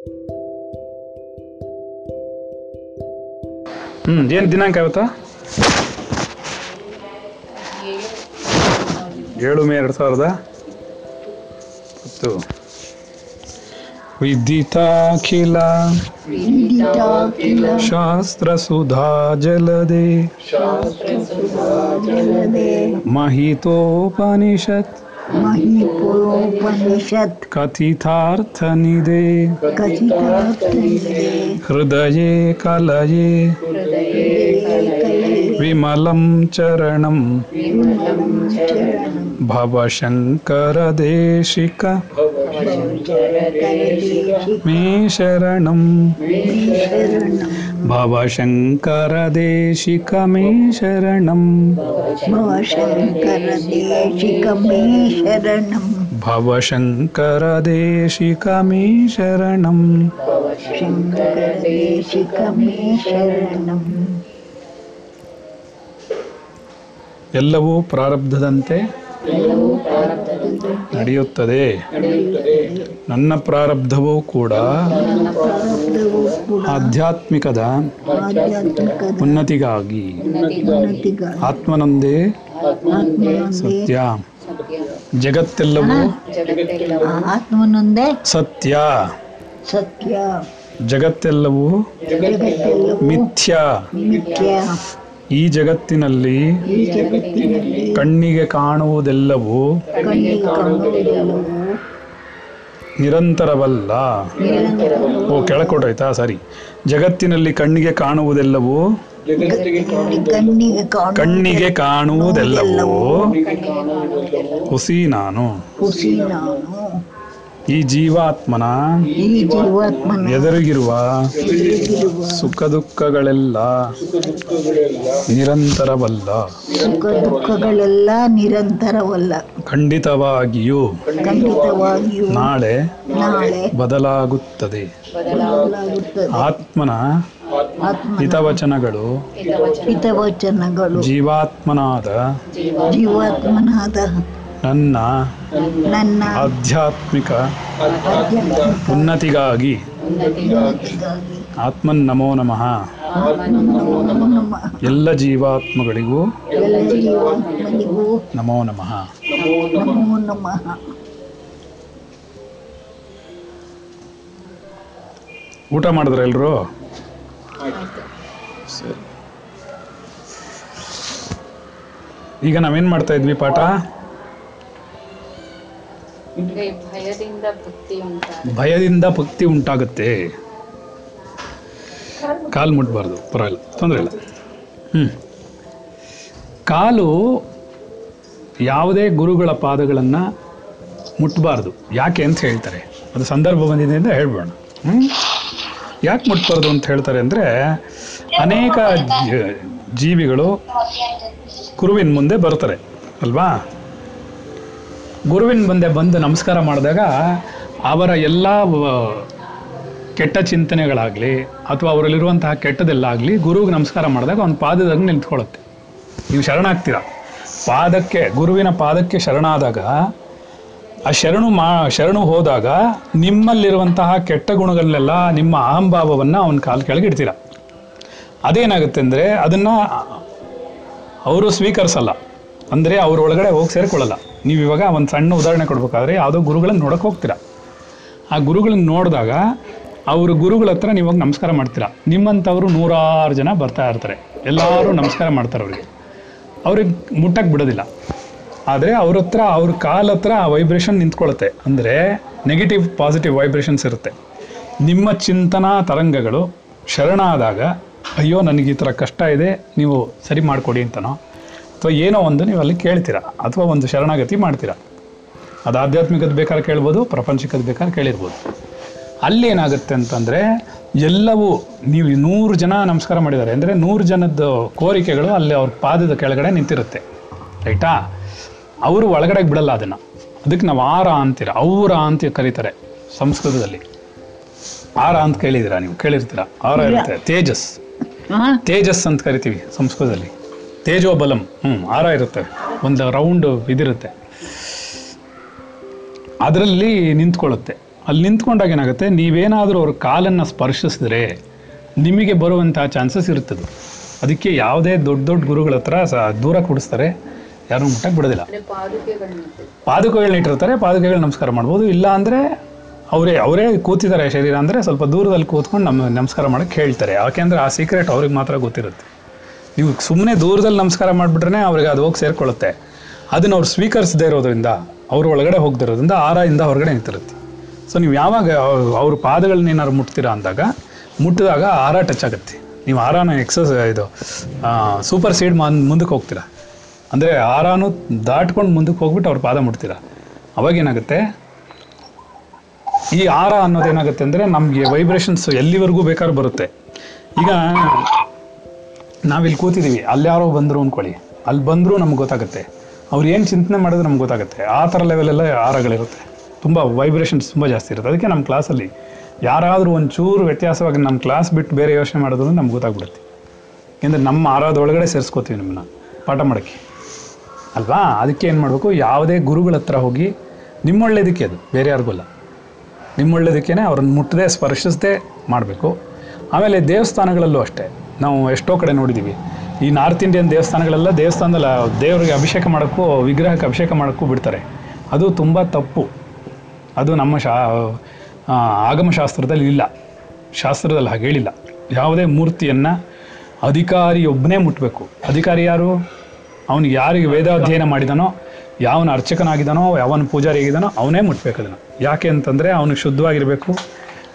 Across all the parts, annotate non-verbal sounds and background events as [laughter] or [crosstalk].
ಹ್ಞೂ ಏನ್ ದಿನಾಂಕ ಇವತ್ತು? ಏಳು ಮೇ ಎರಡ್ ಸಾವಿರದ ಹತ್ತು. ವಿದಿತಾಖಿಲ ಶಾಸ್ತ್ರ ಸುಧಾ ಜಲದೆ. ಜಲದೆ. महीपुरोपनिषत् कथितार्थनिदे। हृदये कलये। विमलं चरणं। भवशङ्करदेशिक। मे शरणं। ಭವಶಂಕರದೇಶಿಕ ಮೇ ಶರಣಂ ಭವಶಂಕರ ದೇಶಿಕ ಮೇ ಶರಣಂ ಭವಶಂಕರದೇಶಿಕ ಮೇ ಶರಣಂ ಶಂಕರ ದೇಶಿಕ ಮೇ ಶರಣಂ ಎಲ್ಲವೂ ಪ್ರಾರಬ್ಧದಂತೆ ನಡೆಯುತ್ತದೆ. ನನ್ನ ಪ್ರಾರಬ್ಧವೂ ಕೂಡ ಆಧ್ಯಾತ್ಮಿಕದ ಉನ್ನತಿಗಾಗಿ. ಆತ್ಮನೊಂದೇ ಸತ್ಯ. ಜಗತ್ತೆಲ್ಲವೂ ಆತ್ಮನೊಂದೇ ಸತ್ಯ. ಸತ್ಯ. ಜಗತ್ತೆಲ್ಲವೂ ಮಿಥ್ಯಾ. ಈ ಜಗತ್ತಿನಲ್ಲಿ ಕಣ್ಣಿಗೆ ಕಾಣುವುದೆಲ್ಲವೂ ನಿರಂತರವಲ್ಲ. ನಿರಂತರವೂ ಓ ಕೆಳಕೊಟ್ರಾಯ್ತಾ ಸರಿ. ಜಗತ್ತಿನಲ್ಲಿ ಕಣ್ಣಿಗೆ ಕಾಣುವುದೆಲ್ಲವೂ? ಕಣ್ಣಿಗೆ ಕಾಣುವುದೆಲ್ಲವೋ? ಹುಸಿ ನಾನು. ಈ ಜೀವಾತ್ಮನ ಎದುರಿಗಿರುವ ಸುಖ ದುಃಖಗಳೆಲ್ಲ ನಿರಂತರವಲ್ಲ. ಸುಖ ದುಃಖಗಳೆಲ್ಲ ನಿರಂತರವಲ್ಲ. ಖಂಡಿತವಾಗಿಯೂ ಖಂಡಿತವಾಗಿಯೂ ನಾಳೆ ಬದಲಾಗುತ್ತದೆ. ಆತ್ಮನ ಹಿತವಚನಗಳು ಹಿತವಚನಗಳು ಜೀವಾತ್ಮನಾದ ಜೀವಾತ್ಮನಾದ ನನ್ನ ನನ್ನ ಆಧ್ಯಾತ್ಮಿಕ ಉನ್ನತಿಗಾಗಿ ಆತ್ಮನ್ ನಮೋ ನಮಃ. ಎಲ್ಲ ಜೀವಾತ್ಮಗಳಿಗೂ ನಮೋ ನಮಃ. ಊಟ ಮಾಡಿದ್ರೆ ಎಲ್ಲರೂ ಸರಿ. ಈಗ ನಾವೇನು ಮಾಡ್ತಾ ಇದ್ವಿ ಪಾಠ? ಭಯದಿಂದ ಭಕ್ತಿ ಉಂಟಾಗುತ್ತೆ. ಕಾಲು ಮುಟ್ಬಾರ್ದು, ಪರವಾಗಿಲ್ಲ, ತೊಂದರೆ ಇಲ್ಲ. ಹ್ಞೂ ಕಾಲು ಯಾವುದೇ ಗುರುಗಳ ಪಾದಗಳನ್ನು ಮುಟ್ಬಾರ್ದು. ಯಾಕೆ ಅಂತ ಹೇಳ್ತಾರೆ. ಅದು ಸಂದರ್ಭ ಬಂದಿದೆ ಅಂತ ಹೇಳ್ಬೋಣ ಹ್ಞೂ ಯಾಕೆ ಮುಟ್ಬಾರ್ದು ಅಂತ ಹೇಳ್ತಾರೆ ಅಂದರೆ, ಅನೇಕ ಜೀವಿಗಳು ಗುರುವಿನ ಮುಂದೆ ಬರ್ತಾರೆ ಅಲ್ವಾ? ಗುರುವಿನ ಮುಂದೆ ಬಂದು ನಮಸ್ಕಾರ ಮಾಡಿದಾಗ ಅವರ ಎಲ್ಲ ಕೆಟ್ಟ ಚಿಂತನೆಗಳಾಗಲಿ ಅಥವಾ ಅವರಲ್ಲಿರುವಂತಹ ಕೆಟ್ಟದೆಲ್ಲಾಗಲಿ ಗುರುವಿಗೆ ನಮಸ್ಕಾರ ಮಾಡಿದಾಗ ಅವನ ಪಾದದಾಗ ನಿಂತ್ಕೊಳ್ಳುತ್ತೆ. ನೀವು ಶರಣಾಗ್ತೀರ? ಪಾದಕ್ಕೆ, ಗುರುವಿನ ಪಾದಕ್ಕೆ ಶರಣಾದಾಗ, ಆ ಶರಣು ಮಾ, ಶರಣು ಹೋದಾಗ ನಿಮ್ಮಲ್ಲಿರುವಂತಹ ಕೆಟ್ಟ ಗುಣಗಳನ್ನೆಲ್ಲ, ನಿಮ್ಮ ಅಹಂಭಾವವನ್ನು ಅವನ ಕಾಲು ಕೆಳಗೆ ಇಡ್ತೀರ. ಅದೇನಾಗುತ್ತೆ ಅಂದರೆ ಅದನ್ನು ಅವರು ಸ್ವೀಕರಿಸಲ್ಲ. ಅಂದರೆ ಅವರೊಳಗಡೆ ಹೋಗಿ ಸೇರಿಕೊಳ್ಳಲ್ಲ. ನೀವು ಇವಾಗ ಒಂದು ಸಣ್ಣ ಉದಾಹರಣೆ ಕೊಡ್ಬೇಕಾದ್ರೆ ಯಾವುದೋ ಗುರುಗಳನ್ನ ನೋಡೋಕೆ ಹೋಗ್ತೀರಾ. ಆ ಗುರುಗಳನ್ನ ನೋಡಿದಾಗ ಅವರು ಗುರುಗಳ ಹತ್ರ ನೀವು ಹೋಗಿ ನಮಸ್ಕಾರ ಮಾಡ್ತೀರಾ. ನಿಮ್ಮಂಥವ್ರು ನೂರಾರು ಜನ ಬರ್ತಾ ಇರ್ತಾರೆ. ಎಲ್ಲರೂ ನಮಸ್ಕಾರ ಮಾಡ್ತಾರೆ ಅವ್ರಿಗೆ. ಅವ್ರಿಗೆ ಮುಟ್ಟಕ್ಕೆ ಬಿಡೋದಿಲ್ಲ. ಆದರೆ ಅವ್ರ ಹತ್ರ, ಅವ್ರ ಕಾಲ ಹತ್ರ ಆ ವೈಬ್ರೇಷನ್ ನಿಂತ್ಕೊಳ್ಳುತ್ತೆ. ಅಂದರೆ ನೆಗೆಟಿವ್ ಪಾಸಿಟಿವ್ ವೈಬ್ರೇಷನ್ಸ್ ಇರುತ್ತೆ. ನಿಮ್ಮ ಚಿಂತನಾ ತರಂಗಗಳು ಶರಣಾದಾಗ, ಅಯ್ಯೋ, ನನಗೆ ಈ ಥರ ಕಷ್ಟ ಇದೆ, ನೀವು ಸರಿ ಮಾಡಿಕೊಡಿ ಅಂತನೋ ಅಥವಾ ಏನೋ ಒಂದು ನೀವು ಅಲ್ಲಿ ಕೇಳ್ತೀರಾ ಅಥವಾ ಒಂದು ಶರಣಾಗತಿ ಮಾಡ್ತೀರಾ? ಅದು ಆಧ್ಯಾತ್ಮಿಕದ ಬೇಕಾದ್ರೆ ಕೇಳ್ಬೋದು ಪ್ರಪಂಚಿಕದ ಬೇಕಾದ್ರೆ ಕೇಳಿರ್ಬೋದು. ಅಲ್ಲಿ ಏನಾಗುತ್ತೆ ಅಂತಂದರೆ ಎಲ್ಲವೂ ನೀವು ನೂರು ಜನ ನಮಸ್ಕಾರ ಮಾಡಿದ್ದಾರೆ. ಅಂದರೆ ನೂರು ಜನದ ಕೋರಿಕೆಗಳು ಅಲ್ಲಿ ಅವ್ರ ಪಾದದ ಕೆಳಗಡೆ ನಿಂತಿರುತ್ತೆ. ರೈಟಾ? ಅವರು ಒಳಗಡೆಗೆ ಬಿಡಲ್ಲ ಅದನ್ನು. ಅದಕ್ಕೆ ನಾವು ಆರ ಅಂತೀರ? ಅವರ ಅಂತ ಕರೀತಾರೆ ಸಂಸ್ಕೃತದಲ್ಲಿ. ಆರ ಅಂತ ಕೇಳಿದಿರಾ ನೀವು? ಕೇಳಿರ್ತೀರಾ? ಆರ ಇರುತ್ತೆ. ತೇಜಸ್. ತೇಜಸ್ ಅಂತ ಕರಿತೀವಿ ಸಂಸ್ಕೃತದಲ್ಲಿ. ತೇಜೋಬಲಂ ಹ್ಞೂ ಆರ ಇರುತ್ತೆ. ಒಂದು ರೌಂಡ್ ಇದಿರುತ್ತೆ. ಅದರಲ್ಲಿ ನಿಂತ್ಕೊಳ್ಳುತ್ತೆ. ಅಲ್ಲಿ ನಿಂತ್ಕೊಂಡಾಗ ಏನಾಗುತ್ತೆ? ನೀವೇನಾದರೂ ಅವ್ರ ಕಾಲನ್ನು ಸ್ಪರ್ಶಿಸಿದ್ರೆ ನಿಮಗೆ ಬರುವಂಥ ಚಾನ್ಸಸ್ ಇರುತ್ತದೆ ಅದಕ್ಕೆ ಯಾವುದೇ ದೊಡ್ಡ ದೊಡ್ಡ ಗುರುಗಳ ಹತ್ರ ಸ ದೂರ ಕೂಡಿಸ್ತಾರೆ. ಯಾರೂ ಮುಟ್ಟಕ್ಕೆ ಬಿಡೋದಿಲ್ಲ. ಪಾದುಕೆಗಳನ್ನ ಇಟ್ಟಿರ್ತಾರೆ ಪಾದುಕೆಗಳು ನಮಸ್ಕಾರ ಮಾಡ್ಬೋದು. ಇಲ್ಲ ಅಂದರೆ ಅವರೇ ಅವರೇ ಕೂತಿದ್ದಾರೆ ಶರೀರ ಅಂದರೆ ಸ್ವಲ್ಪ ದೂರದಲ್ಲಿ ಕೂತ್ಕೊಂಡು ನಮ್ಮ ನಮಸ್ಕಾರ ಮಾಡೋಕ್ಕೆ ಹೇಳ್ತಾರೆ. ಯಾಕೆಂದರೆ ಆ ಸೀಕ್ರೆಟ್ ಅವ್ರಿಗೆ ಮಾತ್ರ ಗೊತ್ತಿರುತ್ತೆ. ನೀವು ಸುಮ್ಮನೆ ದೂರದಲ್ಲಿ ನಮಸ್ಕಾರ ಮಾಡಿಬಿಟ್ರೆ ಅವ್ರಿಗೆ ಅದು ಹೋಗಿ ಸೇರ್ಕೊಳ್ಳುತ್ತೆ. ಅದನ್ನು ಅವ್ರು ಸ್ವೀಕರಿಸದೇ ಇರೋದ್ರಿಂದ, ಅವ್ರ ಒಳಗಡೆ ಹೋಗ್ದಿರೋದ್ರಿಂದ ಇಂದ ಹೊರಗಡೆ ನಿಂತಿರುತ್ತೆ. ಸೊ ನೀವು ಯಾವಾಗ ಅವ್ರ- ಅವ್ರ ಪಾದಗಳನ್ನ ಏನಾದ್ರು ಮುಟ್ತೀರಾ ಅಂದಾಗ, ಮುಟ್ಟಿದಾಗ ಆರ ಟಚ್ ಆಗುತ್ತೆ. ನೀವು ಆರಾನ ಎಕ್ಸಸ್ ಇದು ಸೂಪರ್ ಸೀಡ್ ಮುಂದಕ್ಕೆ ಹೋಗ್ತೀರಾ. ಅಂದರೆ ಆರಾನು ದಾಟ್ಕೊಂಡು ಮುಂದಕ್ಕೆ ಹೋಗ್ಬಿಟ್ಟು ಅವ್ರ ಪಾದ ಮುಟ್ತೀರಾ. ಅವಾಗ ಏನಾಗುತ್ತೆ? ಈ ಆರ ಅನ್ನೋದೇನಾಗುತ್ತೆ ಅಂದರೆ ನಮಗೆ ವೈಬ್ರೇಷನ್ಸ್ ಎಲ್ಲಿವರೆಗೂ ಬೇಕಾದ್ರೂ ಬರುತ್ತೆ. ಈಗ ನಾವಿಲ್ಲಿ ಕೂತಿದ್ದೀವಿ ಅಲ್ಲಿ ಯಾರೋ ಬಂದರು ಅಂದ್ಕೊಳ್ಳಿ ಅಲ್ಲಿ ಬಂದರೂ ನಮ್ಗೆ ಗೊತ್ತಾಗುತ್ತೆ. ಅವ್ರು ಏನು ಚಿಂತನೆ ಮಾಡಿದ್ರೆ ನಮ್ಗೆ ಗೊತ್ತಾಗುತ್ತೆ. ಆ ಥರ ಲೆವೆಲೆಲ್ಲ ಆರಗಳಿರುತ್ತೆ ತುಂಬ ವೈಬ್ರೇಷನ್ಸ್ ತುಂಬ ಜಾಸ್ತಿ ಇರುತ್ತೆ. ಅದಕ್ಕೆ ನಮ್ಮ ಕ್ಲಾಸಲ್ಲಿ ಯಾರಾದರೂ ಒಂಚೂರು ವ್ಯತ್ಯಾಸವಾಗಿ ನಮ್ಮ ಕ್ಲಾಸ್ ಬಿಟ್ಟು ಬೇರೆ ಯೋಚನೆ ಮಾಡಿದ್ರು ನಮ್ಗೆ ಗೊತ್ತಾಗ್ಬಿಡುತ್ತೆ. ಏಕೆಂದರೆ ನಮ್ಮ ಆರಾದೊಳಗಡೆ ಸೇರಿಸ್ಕೋತೀವಿ ನಿಮ್ಮನ್ನ ಪಾಠ ಮಾಡೋಕ್ಕೆ. ಅಲ್ವಾ? ಅದಕ್ಕೆ ಏನು ಮಾಡಬೇಕು? ಯಾವುದೇ ಗುರುಗಳ ಹತ್ರ ಹೋಗಿ ನಿಮ್ಮೊಳ್ಳೇದಕ್ಕೆ ಅದು. ಬೇರೆ ಯಾರಿಗೂ ಅಲ್ಲ. ನಿಮ್ಮೊಳ್ಳೇದಕ್ಕೇ ಅವ್ರನ್ನ ಮುಟ್ಟದೆ ಸ್ಪರ್ಶಿಸದೆ ಮಾಡಬೇಕು. ಆಮೇಲೆ ದೇವಸ್ಥಾನಗಳಲ್ಲೂ ಅಷ್ಟೇ. ನಾವು ಎಷ್ಟೋ ಕಡೆ ನೋಡಿದ್ದೀವಿ ಈ ನಾರ್ತ್ ಇಂಡಿಯನ್ ದೇವಸ್ಥಾನಗಳೆಲ್ಲ ದೇವಸ್ಥಾನದಲ್ಲಿ, ದೇವರಿಗೆ ಅಭಿಷೇಕ ಮಾಡೋಕ್ಕೂ, ವಿಗ್ರಹಕ್ಕೆ ಅಭಿಷೇಕ ಮಾಡೋಕ್ಕೂ ಬಿಡ್ತಾರೆ. ಅದು ತುಂಬ ತಪ್ಪು. ಅದು ನಮ್ಮ ಶಾ ಆಗಮಶಾಸ್ತ್ರದಲ್ಲಿ ಇಲ್ಲ. ಶಾಸ್ತ್ರದಲ್ಲಿ ಹಾಗೆ ಹೇಳಿಲ್ಲ. ಯಾವುದೇ ಮೂರ್ತಿಯನ್ನು ಅಧಿಕಾರಿಯೊಬ್ಬನೇ ಮುಟ್ಟಬೇಕು ಅಧಿಕಾರಿ ಯಾರು? ಅವನು ಯಾರಿಗೆ ವೇದಾಧ್ಯಯನ ಮಾಡಿದಾನೋ, ಯಾವನ ಅರ್ಚಕನಾಗಿದ್ದಾನೋ ಯಾವನ ಪೂಜಾರಿ ಆಗಿದ್ದಾನೋ ಅವನೇ ಮುಟ್ಬೇಕು ಅದನ್ನು. ಯಾಕೆ ಅಂತಂದರೆ ಅವನಿಗೆ ಶುದ್ಧವಾಗಿರಬೇಕು.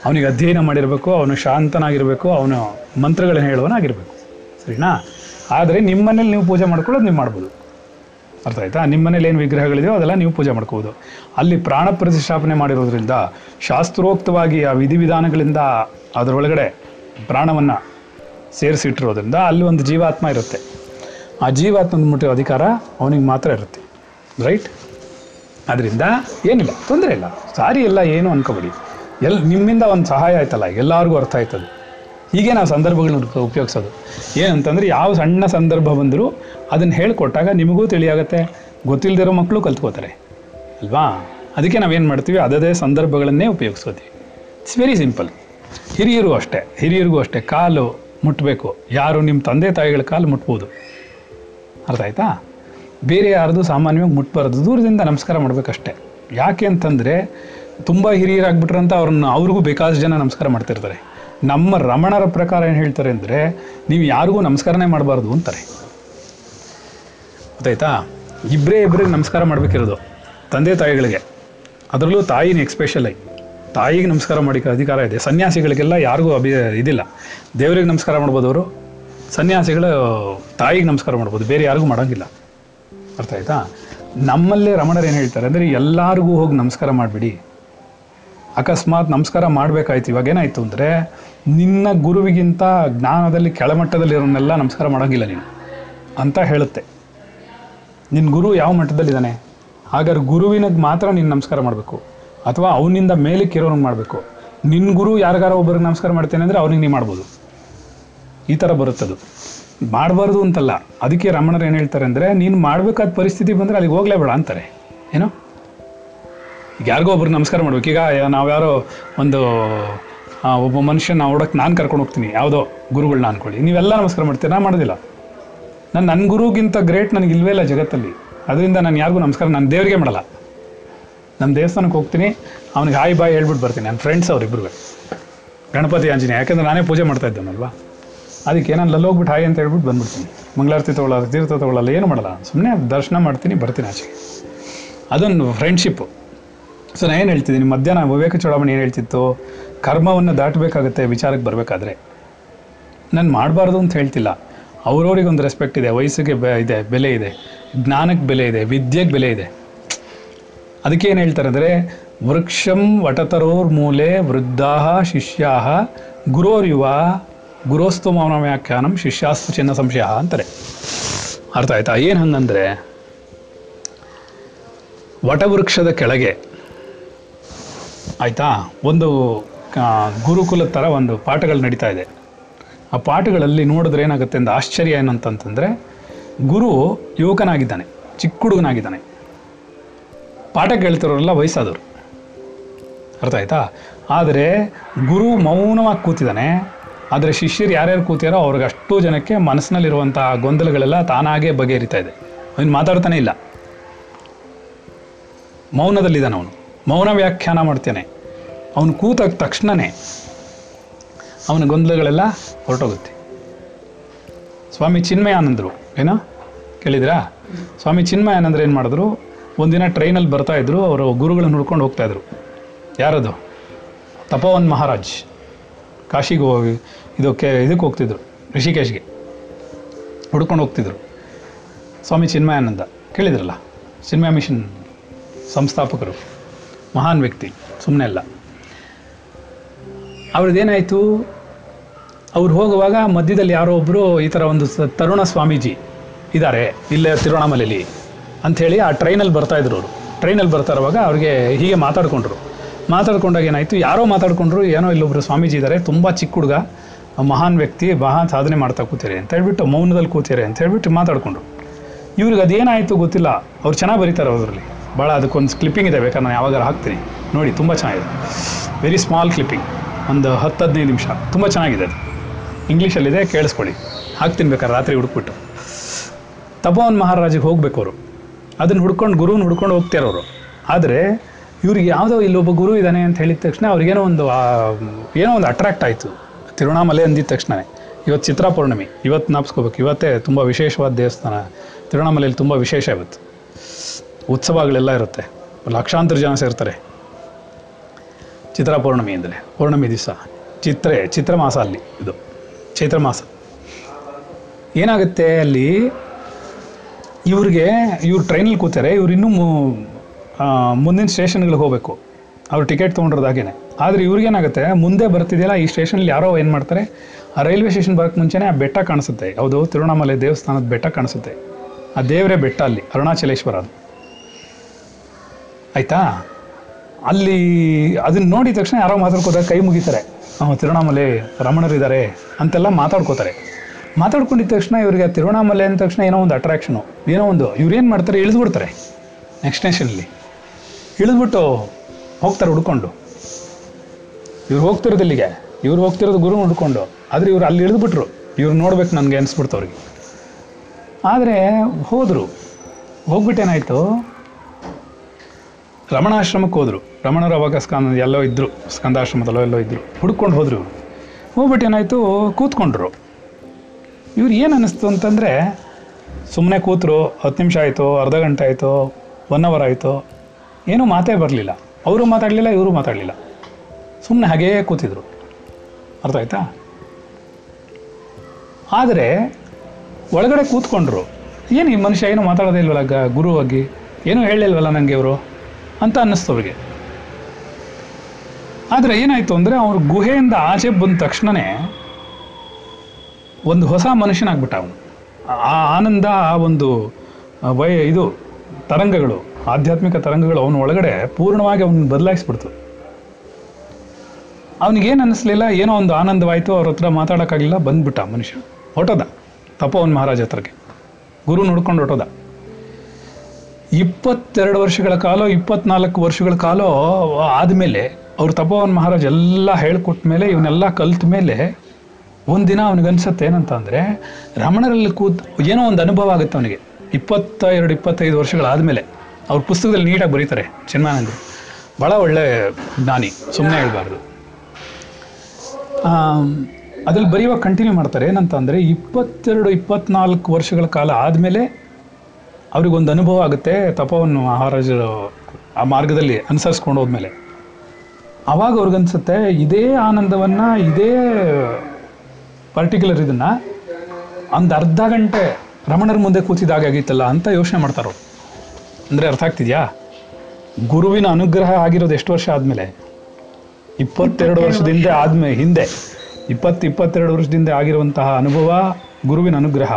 ಅವನಿಗೆ ಅಧ್ಯಯನ ಮಾಡಿರಬೇಕು, ಅವನು ಶಾಂತನಾಗಿರಬೇಕು, ಅವನು ಮಂತ್ರಗಳನ್ನು ಹೇಳುವನಾಗಿರಬೇಕು ಸರಿನಾ? ಆದರೆ ನಿಮ್ಮ ಮನೇಲಿ ನೀವು ಪೂಜೆ ಮಾಡ್ಕೊಳ್ಳೋದು ನೀವು ಮಾಡ್ಬೋದು. ಅರ್ಥ ಆಯ್ತಾ? ನಿಮ್ಮ ಮನೇಲಿ ಏನು ವಿಗ್ರಹಗಳಿದೆಯೋ ಅದೆಲ್ಲ ನೀವು ಪೂಜೆ ಮಾಡ್ಕೋಬೋದು. ಅಲ್ಲಿ ಪ್ರಾಣ ಪ್ರತಿಷ್ಠಾಪನೆ ಮಾಡಿರೋದ್ರಿಂದ, ಶಾಸ್ತ್ರೋಕ್ತವಾಗಿ ಆ ವಿಧಿವಿಧಾನಗಳಿಂದ ಅದರೊಳಗಡೆ ಪ್ರಾಣವನ್ನು ಸೇರಿಸಿಟ್ಟಿರೋದ್ರಿಂದ ಅಲ್ಲಿ ಒಂದು ಜೀವಾತ್ಮ ಇರುತ್ತೆ. ಆ ಜೀವಾತ್ಮನ ಮುಟ್ಟಿರೋ ಅಧಿಕಾರ ಅವನಿಗೆ ಮಾತ್ರ ಇರುತ್ತೆ. ರೈಟ್ ಅದರಿಂದ ಏನಿಲ್ಲ, ತೊಂದರೆ ಇಲ್ಲ. ಸಾರಿ ಇಲ್ಲ ಏನು ಅನ್ಕೋಬೇಡಿ. ಎಲ್ ನಿಮ್ಮಿಂದ ಒಂದು ಸಹಾಯ ಆಯ್ತಲ್ಲ, ಎಲ್ಲರಿಗೂ ಅರ್ಥ ಆಯ್ತದೆ. ಹೀಗೆ ನಾವು ಸಂದರ್ಭಗಳನ್ನ ಉಪ- ಉಪಯೋಗಿಸೋದು. ಏನಂತಂದರೆ ಯಾವ ಸಣ್ಣ ಸಂದರ್ಭ ಬಂದರೂ ಅದನ್ನು ಹೇಳಿಕೊಟ್ಟಾಗ ನಿಮಗೂ ತಿಳಿಯಾಗುತ್ತೆ. ಗೊತ್ತಿಲ್ಲದಿರೋ ಮಕ್ಕಳು ಕಲ್ತ್ಕೋತಾರೆ. ಅಲ್ವಾ? ಅದಕ್ಕೆ ನಾವೇನು ಮಾಡ್ತೀವಿ? ಅದೇ ಸಂದರ್ಭಗಳನ್ನೇ ಉಪಯೋಗಿಸೋದಿವಿ ಇಟ್ಸ್ ವೆರಿ ಸಿಂಪಲ್ ಹಿರಿಯರು ಅಷ್ಟೇ. ಹಿರಿಯರಿಗೂ ಅಷ್ಟೇ. ಕಾಲು ಮುಟ್ಟಬೇಕು ಯಾರು ನಿಮ್ಮ ತಂದೆ ತಾಯಿಗಳ ಕಾಲು ಮುಟ್ಬೋದು. ಅರ್ಥ ಆಯ್ತಾ? ಬೇರೆ ಯಾರ್ದು ಸಾಮಾನ್ಯವಾಗಿ ಮುಟ್ಬಾರ್ದು. ದೂರದಿಂದ ನಮಸ್ಕಾರ ಮಾಡಬೇಕಷ್ಟೆ. ಯಾಕೆ ಅಂತಂದರೆ ತುಂಬ ಹಿರಿಯರಾಗ್ಬಿಟ್ರಂತ ಅವ್ರನ್ನ ಅವ್ರಿಗೂ ಬೇಕಾದಷ್ಟು ಜನ ನಮಸ್ಕಾರ ಮಾಡ್ತಿರ್ತಾರೆ. ನಮ್ಮ ರಮಣರ ಪ್ರಕಾರ ಏನು ಹೇಳ್ತಾರೆ ಅಂದರೆ, ನೀವು ಯಾರಿಗೂ ನಮಸ್ಕಾರನೇ ಮಾಡಬಾರ್ದು ಅಂತಾರೆ. ಗೊತ್ತಾಯ್ತಾ? ಇಬ್ಬರೇ ಇಬ್ಬರಿಗೆ ನಮಸ್ಕಾರ ಮಾಡಬೇಕಿರೋದು ತಂದೆ ತಾಯಿಗಳಿಗೆ. ಅದರಲ್ಲೂ ತಾಯಿನ ಎಕ್ಸ್ಪೆಷಲ್ ಆಗಿ ತಾಯಿಗೆ ನಮಸ್ಕಾರ ಮಾಡಿಕ ಅಧಿಕಾರ ಇದೆ. ಸನ್ಯಾಸಿಗಳಿಗೆಲ್ಲ ಯಾರಿಗೂ ಅಭಿ ಇದಿಲ್ಲ. ದೇವರಿಗೆ ನಮಸ್ಕಾರ ಮಾಡ್ಬೋದು ಅವರು. ಸನ್ಯಾಸಿಗಳು ತಾಯಿಗೆ ನಮಸ್ಕಾರ ಮಾಡ್ಬೋದು. ಬೇರೆ ಯಾರಿಗೂ ಮಾಡೋಂಗಿಲ್ಲ. ಅರ್ಥ ಆಯ್ತಾ? ನಮ್ಮಲ್ಲೇ ರಮಣರು ಏನು ಹೇಳ್ತಾರೆ ಅಂದರೆ, ಎಲ್ಲರಿಗೂ ಹೋಗಿ ನಮಸ್ಕಾರ ಮಾಡಿಬಿಡಿ. ಅಕಸ್ಮಾತ್ ನಮಸ್ಕಾರ ಮಾಡಬೇಕಾಯ್ತು. ಇವಾಗ ಏನಾಯಿತು ಅಂದರೆ, ನಿನ್ನ ಗುರುವಿಗಿಂತ ಜ್ಞಾನದಲ್ಲಿ ಕೆಳಮಟ್ಟದಲ್ಲಿರೋನ್ನೆಲ್ಲ ನಮಸ್ಕಾರ ಮಾಡೋಂಗಿಲ್ಲ ನೀನು ಅಂತ ಹೇಳುತ್ತೆ. ನಿನ್ನ ಗುರು ಯಾವ ಮಟ್ಟದಲ್ಲಿದ್ದಾನೆ? ಹಾಗಾದ್ರೆ ಗುರುವಿನಗೆ ಮಾತ್ರ ನೀನು ನಮಸ್ಕಾರ ಮಾಡಬೇಕು ಅಥವಾ ಅವನಿಂದ ಮೇಲಕ್ಕೆ ಇರೋನಿಗೆ ಮಾಡಬೇಕು? ನಿನ್ನ ಗುರು ಯಾರಿಗಾರ ಒಬ್ಬರಿಗೆ ನಮಸ್ಕಾರ ಮಾಡ್ತೇನೆ ಅಂದರೆ ಅವ್ರಿಗೆ ನೀ ಮಾಡ್ಬೋದು. ಈ ಥರ ಬರುತ್ತದು ಮಾಡಬಾರ್ದು ಅಂತಲ್ಲ. ಅದಕ್ಕೆ ರಮಣರು ಏನು ಹೇಳ್ತಾರೆ ಅಂದರೆ, ನೀನು ಮಾಡಬೇಕಾದ ಪರಿಸ್ಥಿತಿ ಬಂದರೆ ಅಲ್ಲಿಗೆ ಹೋಗ್ಲೇಬೇಡ ಅಂತಾರೆ. ಏನೋ? ಈಗ ಯಾರಿಗೋ ಒಬ್ರು ನಮಸ್ಕಾರ ಮಾಡ್ಬೇಕು. ಈಗ ನಾವು ಯಾರೋ ಒಂದು ಒಬ್ಬ ಮನುಷ್ಯನ ನೋಡೋಕೆ ನಾನು ಕರ್ಕೊಂಡು ಹೋಗ್ತೀನಿ. ಯಾವುದೋ ಗುರುಗಳನ್ನ ಅನ್ಕೊಳ್ಳಿ. ನೀವೆಲ್ಲ ನಮಸ್ಕಾರ ಮಾಡ್ತೀರಾ? ನಾನು ಮಾಡೋದಿಲ್ಲ. ನಾನು ನನ್ನ ಗುರುಗಿಂತ ಗ್ರೇಟ್ ನನಗೆ ಇಲ್ವೇ ಇಲ್ಲ ಜಗತ್ತಲ್ಲಿ. ಅದರಿಂದ ನಾನು ಯಾರಿಗೂ ನಮಸ್ಕಾರ ನಾನು ದೇವರಿಗೆ ಮಾಡಲ್ಲ. ನಮ್ಮ ದೇವಸ್ಥಾನಕ್ಕೆ ಹೋಗ್ತೀನಿ. ಅವ್ನಿಗೆ ಹಾಯ್ ಬಾಯ್ ಹೇಳ್ಬಿಟ್ಟು ಬರ್ತೀನಿ. ನನ್ನ ಫ್ರೆಂಡ್ಸ್ ಅವ್ರಿಬ್ರು ಗಣಪತಿ ಆಂಜನೇಯ. ಯಾಕೆಂದ್ರೆ ನಾನೇ ಪೂಜೆ ಮಾಡ್ತಾ ಇದ್ದೇನಲ್ವಾ? ಅದಕ್ಕೆ ನಾನು ಅಲ್ಲಿ ಹೋಗ್ಬಿಟ್ಟು ಹಾಯ್ ಅಂತ ಹೇಳ್ಬಿಟ್ಟು ಬಂದ್ಬಿಡ್ತೀನಿ. ಮಂಗಳಾರತಿ ತೊಗೊಳ್ಳಲ್ಲ ತೀರ್ಥ ತೊಗೊಳ್ಳಲ್ಲ ಏನು ಮಾಡಲ್ಲ. ಸುಮ್ಮನೆ ದರ್ಶನ ಮಾಡ್ತೀನಿ, ಬರ್ತೀನಿ ಆಚೆಗೆ. ಅದೊಂದು ಫ್ರೆಂಡ್ಶಿಪ್ಪು ಸೊ ನಾನು ಏನು ಹೇಳ್ತಿದ್ದೀನಿ? ಮಧ್ಯಾಹ್ನ ವಿವೇಕ ಚೂಡಾಮಣಿ ಏನು ಹೇಳ್ತಿತ್ತು? ಕರ್ಮವನ್ನು ದಾಟಬೇಕಾಗುತ್ತೆ, ವಿಚಾರಕ್ಕೆ ಬರಬೇಕಾದ್ರೆ. ನಾನು ಮಾಡಬಾರ್ದು ಅಂತ ಹೇಳ್ತಿಲ್ಲ. ಅವ್ರವ್ರಿಗೆ ಒಂದು ರೆಸ್ಪೆಕ್ಟ್ ಇದೆ, ವಯಸ್ಸಿಗೆ ಬೆ, ಇದೆ, ಬೆಲೆ ಇದೆ, ಜ್ಞಾನಕ್ಕೆ ಬೆಲೆ ಇದೆ, ವಿದ್ಯೆಗೆ ಬೆಲೆ ಇದೆ. ಅದಕ್ಕೆ ಏನು ಹೇಳ್ತಾರೆ ಅಂದರೆ, ವೃಕ್ಷಂ ವಟತರೋರ್ ಮೂಲೆ ವೃದ್ಧಾ ಶಿಷ್ಯಾ ಗುರೋರ್ಯುವ ಗುರೋಸ್ತು ಮೌನ ವ್ಯಾಖ್ಯಾನಂ ಶಿಷ್ಯಾಸ್ತು ಚಿನ್ನ ಸಂಶಯ ಅಂತಾರೆ. ಅರ್ಥ ಆಯ್ತಾ? ಏನು ಹಂಗಂದ್ರೆ, ವಟವೃಕ್ಷದ ಕೆಳಗೆ ಆಯಿತಾ? ಒಂದು ಗುರುಕುಲ ಥರ ಒಂದು ಪಾಠಗಳು ನಡೀತಾ ಇದೆ. ಆ ಪಾಠಗಳಲ್ಲಿ ನೋಡಿದ್ರೆ ಏನಾಗುತ್ತೆ ಅಂತ ಆಶ್ಚರ್ಯ ಏನಂತಂತಂದರೆ, ಗುರು ಯುವಕನಾಗಿದ್ದಾನೆ, ಚಿಕ್ಕ ಹುಡುಗನಾಗಿದ್ದಾನೆ. ಪಾಠ ಕೇಳ್ತಿರೋರೆಲ್ಲ ವಯಸ್ಸಾದವರು. ಅರ್ಥ ಆಯ್ತಾ? ಆದರೆ ಗುರು ಮೌನವಾಗಿ ಕೂತಿದ್ದಾನೆ. ಆದರೆ ಶಿಷ್ಯರು ಯಾರ್ಯಾರು ಕೂತಿಯಾರೋ ಅವ್ರಿಗೆ ಅಷ್ಟು ಜನಕ್ಕೆ ಮನಸ್ಸಿನಲ್ಲಿರುವಂಥ ಗೊಂದಲಗಳೆಲ್ಲ ತಾನಾಗೇ ಬಗೆಹರಿತಾ ಇದೆ. ಅವನು ಮಾತಾಡ್ತಾನೆ ಇಲ್ಲ. ಮೌನದಲ್ಲಿದ್ದಾನೆ ಅವನು. ಮೌನ ವ್ಯಾಖ್ಯಾನ ಮಾಡ್ತೇನೆ. ಅವನು ಕೂತ ತಕ್ಷಣವೇ ಅವನ ಗೊಂದಲಗಳೆಲ್ಲ ಹೊರಟೋಗುತ್ತೆ. ಸ್ವಾಮಿ ಚಿನ್ಮಯಾನಂದರು, ಏನೋ ಕೇಳಿದ್ರಾ ಸ್ವಾಮಿ ಚಿನ್ಮಯಾನಂದ್ರ ಏನು ಮಾಡಿದ್ರು? ಒಂದಿನ ಟ್ರೈನಲ್ಲಿ ಬರ್ತಾ ಇದ್ರು, ಅವರು ಗುರುಗಳನ್ನ ಹುಡ್ಕೊಂಡು ಹೋಗ್ತಾ ಇದ್ರು. ಯಾರದು? ತಪೋವನ್ ಮಹಾರಾಜ್. ಕಾಶಿಗೆ ಹೋಗಿ ಇದಕ್ಕೆ ಇದಕ್ಕೆ ಹೋಗ್ತಿದ್ರು ಋಷಿಕೇಶ್ಗೆ ಹುಡ್ಕೊಂಡು ಹೋಗ್ತಿದ್ರು. ಸ್ವಾಮಿ ಚಿನ್ಮಯಾನಂದ, ಕೇಳಿದ್ರಲ್ಲ? ಚಿನ್ಮಯ ಮಿಷನ್ ಸಂಸ್ಥಾಪಕರು. ಮಹಾನ್ ವ್ಯಕ್ತಿ ಸುಮ್ಮನೆ ಅಲ್ಲ. ಅವ್ರದ್ದೇನಾಯಿತು? ಅವ್ರು ಹೋಗುವಾಗ ಮಧ್ಯದಲ್ಲಿ ಯಾರೋ ಒಬ್ಬರು ಈ ಥರ ಒಂದು ತರುಣ ಸ್ವಾಮೀಜಿ ಇದ್ದಾರೆ ಇಲ್ಲೇ ತಿರುವಣ್ಣಾಮಲೆಯಲ್ಲಿ ಅಂಥೇಳಿ ಆ ಟ್ರೈನಲ್ಲಿ ಬರ್ತಾ ಇದ್ರು ಅವರು. ಟ್ರೈನಲ್ಲಿ ಬರ್ತಾ ಇರುವಾಗ ಅವ್ರಿಗೆ ಹೀಗೆ ಮಾತಾಡ್ಕೊಂಡ್ರು. ಮಾತಾಡ್ಕೊಂಡಾಗ ಏನಾಯಿತು? ಯಾರೋ ಮಾತಾಡ್ಕೊಂಡ್ರು, ಏನೋ ಇಲ್ಲೊಬ್ಬರು ಸ್ವಾಮೀಜಿ ಇದ್ದಾರೆ ತುಂಬ ಚಿಕ್ಕ ಹುಡುಗ, ಮಹಾನ್ ವ್ಯಕ್ತಿ ಮಹಾನ್ ಸಾಧನೆ ಮಾಡ್ತಾ ಕೂತೀರಿ ಅಂತ ಹೇಳ್ಬಿಟ್ಟು ಮೌನದಲ್ಲಿ ಕೂತೀರಿ ಅಂತ ಹೇಳ್ಬಿಟ್ಟು ಮಾತಾಡ್ಕೊಂಡ್ರು. ಇವ್ರಿಗೆ ಅದೇನಾಯಿತು ಗೊತ್ತಿಲ್ಲ. ಅವ್ರು ಚೆನ್ನಾಗಿ ಬರೀತಾರೆ ಅದರಲ್ಲಿ ಭಾಳ ಅದಕ್ಕೊಂದು ಕ್ಲಿಪ್ಪಿಂಗ್ ಇದೆ ಬೇಕಾದ್ರೆ ನಾನು ಯಾವಾಗಾರು ಹಾಕ್ತೀನಿ. ನೋಡಿ, ತುಂಬ ಚೆನ್ನಾಗಿದೆ. ವೆರಿ ಸ್ಮಾಲ್ ಕ್ಲಿಪ್ಪಿಂಗ್ ಒಂದು ಹತ್ತು, ಹದಿನೈದು ನಿಮಿಷ. ತುಂಬ ಚೆನ್ನಾಗಿದೆ ಅದು. ಇಂಗ್ಲೀಷಲ್ಲಿದೆ ಕೇಳಿಸ್ಕೊಳ್ಳಿ. ಹಾಕ್ತೀನಿ ಬೇಕಾದ್ರೆ ರಾತ್ರಿ ಹುಡುಕ್ಬಿಟ್ಟು. ತಪೋವನ್ ಮಹಾರಾಜಿಗೆ ಹೋಗಬೇಕು ಅವರು. ಅದನ್ನು ಹುಡ್ಕೊಂಡು ಗುರುನ ಹುಡ್ಕೊಂಡು ಹೋಗ್ತಿರೋರು ಆದರೆ, ಇವ್ರಿಗೆ ಯಾವುದೋ ಇಲ್ಲೊಬ್ಬ ಗುರು ಇದ್ದಾನೆ ಅಂತ ಹೇಳಿದ ತಕ್ಷಣ ಅವ್ರಿಗೇನೋ ಒಂದು ಏನೋ ಒಂದು ಅಟ್ರಾಕ್ಟ್ ಆಯಿತು. ತಿರುವಣಾಮಲೆ ಅಂದಿದ ತಕ್ಷಣವೇ ಇವತ್ತು ಚಿತ್ರಾ ಪೌರ್ಣಮಿ. ಇವತ್ತು ನಾಪ್ಸ್ಕೋಬೇಕು. ಇವತ್ತೇ ತುಂಬ ವಿಶೇಷವಾದ ದೇವಸ್ಥಾನ. ತಿರುವಣಾಮಲೆಯಲ್ಲಿ ತುಂಬ ವಿಶೇಷ ಇವತ್ತು. ಉತ್ಸವಗಳೆಲ್ಲ ಇರುತ್ತೆ. ಲಕ್ಷಾಂತರ ಜನ ಸೇರ್ತಾರೆ. ಚಿತ್ರ ಪೌರ್ಣಮಿ ಅಂದರೆ ಪೌರ್ಣಮಿ ದಿವಸ. ಚಿತ್ರೆ, ಚಿತ್ರಮಾಸ ಅಲ್ಲಿ ಇದು. ಚೈತ್ರ ಮಾಸ ಏನಾಗುತ್ತೆ ಅಲ್ಲಿ? ಇವ್ರಿಗೆ, ಇವ್ರು ಟ್ರೈನಲ್ಲಿ ಕೂತಾರೆ. ಇವ್ರು ಇನ್ನೂ ಮುಂದಿನ ಸ್ಟೇಷನ್ಗಳಿಗೆ ಹೋಗಬೇಕು. ಅವ್ರು ಟಿಕೆಟ್ ತೊಗೊಂಡಿರೋದಾಗೇನೆ ಆದರೆ ಇವ್ರಿಗೇನಾಗುತ್ತೆ ಮುಂದೆ ಬರ್ತಿದೆಯಲ್ಲ, ಈ ಸ್ಟೇಷನಲ್ಲಿ ಯಾರೋ ಏನು ಮಾಡ್ತಾರೆ? ಆ ರೈಲ್ವೆ ಸ್ಟೇಷನ್ ಬರೋಕ್ಕೆ ಮುಂಚೆನೇ ಆ ಬೆಟ್ಟ ಕಾಣಿಸುತ್ತೆ. ಹೌದು ತಿರುವಣ್ಣಾಮಲೆ ದೇವಸ್ಥಾನದ ಬೆಟ್ಟ ಕಾಣಿಸುತ್ತೆ. ಆ ದೇವರೇ ಬೆಟ್ಟ ಅಲ್ಲಿ, ಅರುಣಾಚಲೇಶ್ವರ ಆಯಿತಾ? ಅಲ್ಲಿ ಅದನ್ನ ನೋಡಿದ ತಕ್ಷಣ ಯಾರೋ ಮಾತಾಡ್ಕೋತಾರೆ, ಕೈ ಮುಗಿತಾರೆ. ಅವ ತಿರುವಣ್ಣಾಮಲೆ ರಮಣರಿದ್ದಾರೆ ಅಂತೆಲ್ಲ ಮಾತಾಡ್ಕೋತಾರೆ. ಮಾತಾಡ್ಕೊಂಡಿದ್ದ ತಕ್ಷಣ ಇವರಿಗೆ ತಿರುವಣಾಮಲೆ ಅಂದ ತಕ್ಷಣ ಏನೋ ಒಂದು ಅಟ್ರಾಕ್ಷನು ಏನೋ ಒಂದು, ಇವ್ರೇನು ಮಾಡ್ತಾರೆ ಇಳಿದ್ಬಿಡ್ತಾರೆ. ನೆಕ್ಸ್ಟ್ ಸ್ಟೇಷನಲ್ಲಿ ಇಳಿದ್ಬಿಟ್ಟು ಹೋಗ್ತಾರೆ ಹುಡ್ಕೊಂಡು. ಇವ್ರು ಹೋಗ್ತಿರೋದು ಇಲ್ಲಿಗೆ. ಇವ್ರು ಹೋಗ್ತಿರೋದು ಗುರು ಹುಡ್ಕೊಂಡು. ಆದರೆ ಇವ್ರು ಅಲ್ಲಿ ಇಳಿದ್ಬಿಟ್ರು. ಇವ್ರು ನೋಡ್ಬೇಕು ನನಗೆ ಅನಿಸ್ಬಿಡ್ತು ಅವ್ರಿಗೆ. ಆದರೆ ಹೋದರು. ಹೋಗ್ಬಿಟ್ಟೇನಾಯಿತು ರಮಣಾಶ್ರಮಕ್ಕೆ ಹೋದರು. ರಮಣರು ಅವಾಗ ಸ್ಕಂದ ಎಲ್ಲೋ ಇದ್ದರು ಸ್ಕಂದಾಶ್ರಮದಲ್ಲೋ ಎಲ್ಲೋ ಇದ್ದರು ಹುಡ್ಕೊಂಡು ಹೋದರು ಇವರು. ಹೋಗ್ಬಿಟ್ಟು ಏನಾಯಿತು? ಕೂತ್ಕೊಂಡ್ರು. ಇವ್ರು ಏನು ಅನ್ನಿಸ್ತು ಅಂತಂದರೆ ಸುಮ್ಮನೆ ಕೂತರು, ಹತ್ತು ನಿಮಿಷ ಆಯಿತು, ಅರ್ಧ ಗಂಟೆ ಆಯಿತು ಒನ್ ಅವರ್ ಆಯಿತು, ಏನೂ ಮಾತೇ ಬರಲಿಲ್ಲ. ಅವರು ಮಾತಾಡಲಿಲ್ಲ, ಇವರು ಮಾತಾಡಲಿಲ್ಲ. ಸುಮ್ಮನೆ ಹಾಗೇ ಕೂತಿದ್ರು. ಅರ್ಥ ಆಯ್ತಾ? ಆದರೆ, ಒಳಗಡೆ ಕೂತ್ಕೊಂಡ್ರು. ಏನು ಈ ಮನುಷ್ಯ ಏನು ಮಾತಾಡೋದೇ ಇಲ್ವಲ್ಲ ಗ ಗುರು ಆಗಿ? ಏನೂ ಹೇಳಿಲ್ವಲ್ಲ ನನಗೆ ಇವರು? ಅಂತ ಅನ್ನಿಸ್ತು ಅವ್ರಿಗೆ ಆದರೆ ಏನಾಯಿತು ಅಂದರೆ ಅವ್ರ ಗುಹೆಯಿಂದ ಆಚೆ ಬಂದ ತಕ್ಷಣವೇ ಒಂದು ಹೊಸ ಮನುಷ್ಯನಾಗ್ಬಿಟ್ಟ ಅವನು. ಆ ಆನಂದ, ಆ ಒಂದು ವಯ ಇದು, ತರಂಗಗಳು, ಆಧ್ಯಾತ್ಮಿಕ ತರಂಗಗಳು ಅವನ ಒಳಗಡೆ ಪೂರ್ಣವಾಗಿ ಅವನ್ನ ಬದಲಾಯಿಸ್ಬಿಡ್ತು. ಅವನಿಗೇನು ಅನ್ನಿಸ್ಲಿಲ್ಲ, ಏನೋ ಒಂದು ಆನಂದವಾಯಿತು, ಅವ್ರ ಹತ್ರ ಮಾತಾಡೋಕ್ಕಾಗಲಿಲ್ಲ, ಬಂದ್ಬಿಟ್ಟ ಮನುಷ್ಯ. ಹೊಟ್ಟೋದ. ತಪೋವನ್ ಮಹಾರಾಜ ಹತ್ರಕ್ಕೆ. ಗುರು ನೋಡ್ಕೊಂಡು ಹೊಟ್ಟೋದ. ಇಪ್ಪತ್ತೆರಡು ವರ್ಷಗಳ ಕಾಲ, ಇಪ್ಪತ್ನಾಲ್ಕು ವರ್ಷಗಳ ಕಾಲ ಆದಮೇಲೆ ಅವ್ರ ತಪೋವನ್ ಮಹಾರಾಜ್ ಎಲ್ಲ ಹೇಳ್ಕೊಟ್ಟ ಮೇಲೆ, ಇವನ್ನೆಲ್ಲ ಕಲ್ತ ಮೇಲೆ ಒಂದಿನ ಅವನಿಗನ್ಸತ್ತೆ ಏನಂತ ಅಂದರೆ, ರಮಣರಲ್ಲಿ ಕೂತ್ ಏನೋ ಒಂದು ಅನುಭವ ಆಗುತ್ತೆ ಅವನಿಗೆ. ಇಪ್ಪತ್ತ ಎರಡು ಇಪ್ಪತ್ತೈದು ವರ್ಷಗಳಾದಮೇಲೆ ಅವ್ರ ಪುಸ್ತಕದಲ್ಲಿ ನೀಟಾಗಿ ಬರೀತಾರೆ ಚಿನ್ಮಾನಂದರು ಭಾಳ ಒಳ್ಳೆ ಜ್ಞಾನಿ ಸುಮ್ಮನೆ ಹೇಳ್ಬಾರ್ದು. ಅದ್ರಲ್ಲಿ ಬರೆಯುವಾಗ ಕಂಟಿನ್ಯೂ ಮಾಡ್ತಾರೆ ಏನಂತ ಅಂದರೆ, ಇಪ್ಪತ್ತೆರಡು, ಇಪ್ಪತ್ನಾಲ್ಕು ವರ್ಷಗಳ ಕಾಲ ಆದಮೇಲೆ ಅವ್ರಿಗೊಂದು ಅನುಭವ ಆಗುತ್ತೆ ತಪವನ್ನು ಮಹಾರಾಜರು ಆ ಮಾರ್ಗದಲ್ಲಿ ಅನುಸರಿಸ್ಕೊಂಡು ಹೋದ್ಮೇಲೆ. ಆವಾಗ ಅವ್ರಿಗನ್ಸುತ್ತೆ ಇದೇ ಆನಂದವನ್ನು ಇದೇ ಪರ್ಟಿಕ್ಯುಲರ್ ಇದನ್ನು ಒಂದು ಅರ್ಧ ಗಂಟೆ ರಮಣರ ಮುಂದೆ ಕೂತಿದಾಗ ಆಗಿತ್ತಲ್ಲ ಅಂತ ಯೋಚನೆ ಮಾಡ್ತಾರೋ ಅಂದರೆ ಅರ್ಥ ಆಗ್ತಿದ್ಯಾ? ಗುರುವಿನ ಅನುಗ್ರಹ ಆಗಿರೋದು ಎಷ್ಟು ವರ್ಷ ಆದಮೇಲೆ? ಇಪ್ಪತ್ತೆರಡು ವರ್ಷದಿಂದ ಆದ್ಮೇ ಹಿಂದೆ. ಇಪ್ಪತ್ತು ಇಪ್ಪತ್ತೆರಡು ವರ್ಷದಿಂದ ಆಗಿರುವಂತಹ ಅನುಭವ ಗುರುವಿನ ಅನುಗ್ರಹ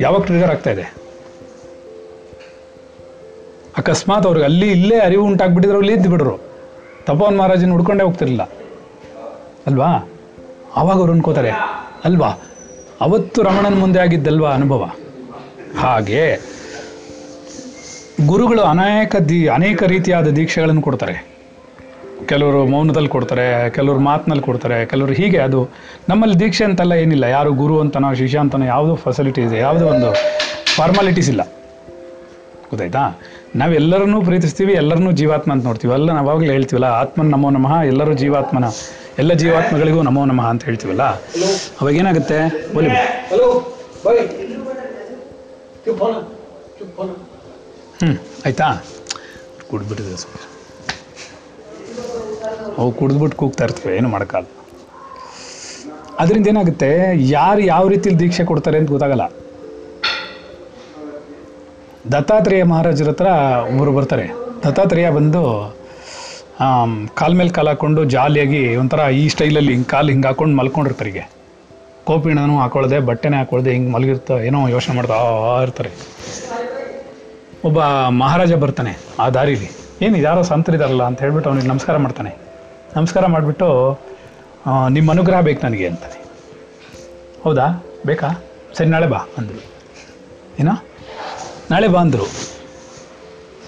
ಯಾವಾಗ ಟ್ರಿಗರ್ ಆಗ್ತಾ ಇದೆ? ಅಕಸ್ಮಾತ್ ಅವ್ರಿಗೆ ಅಲ್ಲಿ ಇಲ್ಲೇ ಅರಿವು ಉಂಟಾಗ್ಬಿಟ್ಟಿದ್ರು ಅಲ್ಲಿ ಇದ್ದು ಬಿಡ್ರು. ತಪೋನ್ ಮಹಾರಾಜನ ಹುಡ್ಕೊಂಡೇ ಹೋಗ್ತಿರ್ಲಿಲ್ಲ. ಅಲ್ವಾ? ಆವಾಗ ಅವ್ರು ಅನ್ಕೋತಾರೆ, ಅಲ್ವಾ? ಅವತ್ತು ರಮಣನ ಮುಂದೆ ಆಗಿದ್ದಲ್ವಾ ಅನುಭವ? ಹಾಗೆ ಗುರುಗಳು ಅನೇಕ ದಿ, ಅನೇಕ ರೀತಿಯಾದ ದೀಕ್ಷೆಗಳನ್ನು ಕೊಡ್ತಾರೆ. ಕೆಲವರು ಮೌನದಲ್ಲಿ ಕೊಡ್ತಾರೆ, ಕೆಲವರು ಮಾತಿನಲ್ಲಿ ಕೊಡ್ತಾರೆ, ಕೆಲವರು ಹೀಗೆ ಅದು ನಮ್ಮಲ್ಲಿ ದೀಕ್ಷೆ ಅಂತೆಲ್ಲ ಏನಿಲ್ಲ. ಯಾರು ಗುರು ಅಂತನೋ, ಶಿಷ್ಯ ಅಂತನೋ, ಯಾವುದೋ ಫೆಸಿಲಿಟೀಸ್ ಯಾವುದೋ ಒಂದು ಫಾರ್ಮಾಲಿಟೀಸ್ ಇಲ್ಲ. ಗೊತ್ತಾಯ್ತಾ? ನಾವೆಲ್ಲರನ್ನೂ ಪ್ರೀತಿಸ್ತೀವಿ ಎಲ್ಲರನ್ನೂ ಜೀವಾತ್ಮ ಅಂತ ನೋಡ್ತೀವಿ. ಅಲ್ಲ ನಾವಾಗಲೇ ಹೇಳ್ತೀವಲ್ಲ ಆತ್ಮನ ನಮೋ ನಮಃ ಎಲ್ಲರೂ ಜೀವಾತ್ಮನ. ಎಲ್ಲ ಜೀವಾತ್ಮಗಳಿಗೂ ನಮೋ ನಮಃ ಅಂತ ಹೇಳ್ತೀವಲ್ಲ? ಅವಾಗ ಏನಾಗುತ್ತೆ ಬೋಲಿ ಹ್ಞೂ ಆಯ್ತಾ? ಕುಡ್ಬಿಟ್ಟಿದೆ ಅವು ಕುಡಿದ್ಬಿಟ್ಟು ಕೂಗ್ತಾ ಇರ್ತವೆ ಏನು ಮಾಡೋಕ್ಕಾಗಲ್ಲ. ಅದರಿಂದ ಏನಾಗುತ್ತೆ? ಯಾರು ಯಾವ ರೀತಿಯಲ್ಲಿ ದೀಕ್ಷೆ ಕೊಡ್ತಾರೆ ಅಂತ ಗೊತ್ತಾಗಲ್ಲ. ದತ್ತಾತ್ರೇಯ ಮಹಾರಾಜರ ಹತ್ರ ಒಬ್ಬರು ಬರ್ತಾರೆ. ದತ್ತಾತ್ರೇಯ ಬಂದು ಕಾಲ್ ಮೇಲೆ ಕಾಲು ಹಾಕ್ಕೊಂಡು ಜಾಲಿಯಾಗಿ ಒಂಥರ ಈ ಸ್ಟೈಲಲ್ಲಿ ಹಿಂಗೆ ಕಾಲು ಹಿಂಗೆ ಹಾಕೊಂಡು ಮಲ್ಕೊಂಡಿರ್ತಾರೆ ಹೀಗೆ. ಕೋಪಿಣನೂ ಹಾಕೊಳ್ಳದೆ ಬಟ್ಟೆನೇ ಹಾಕೊಳ್ಳದೆ ಹಿಂಗೆ ಮಲಗಿರ್ತಾ ಏನೋ ಯೋಚನೆ ಮಾಡ್ತಾ ಇರ್ತಾರೆ. ಒಬ್ಬ ಮಹಾರಾಜ ಬರ್ತಾನೆ ಆ ದಾರಿಲಿ. ಏನು ಯಾರೋ ಸಂತರಿದಾರಲ್ಲ ಅಂತ ಹೇಳ್ಬಿಟ್ಟು ಅವನಿಗೆ ನಮಸ್ಕಾರ ಮಾಡ್ತಾನೆ. ನಮಸ್ಕಾರ ಮಾಡಿಬಿಟ್ಟು ನಿಮ್ಮ ಅನುಗ್ರಹ ಬೇಕು ನನಗೆ ಅಂತಾನೆ. ಹೌದಾ? ಬೇಕಾ? ಸರಿ ನಾಳೆ ಬಾ ಅಂದರು ಏನೋ? ನಾಳೆ ಬಂದರು.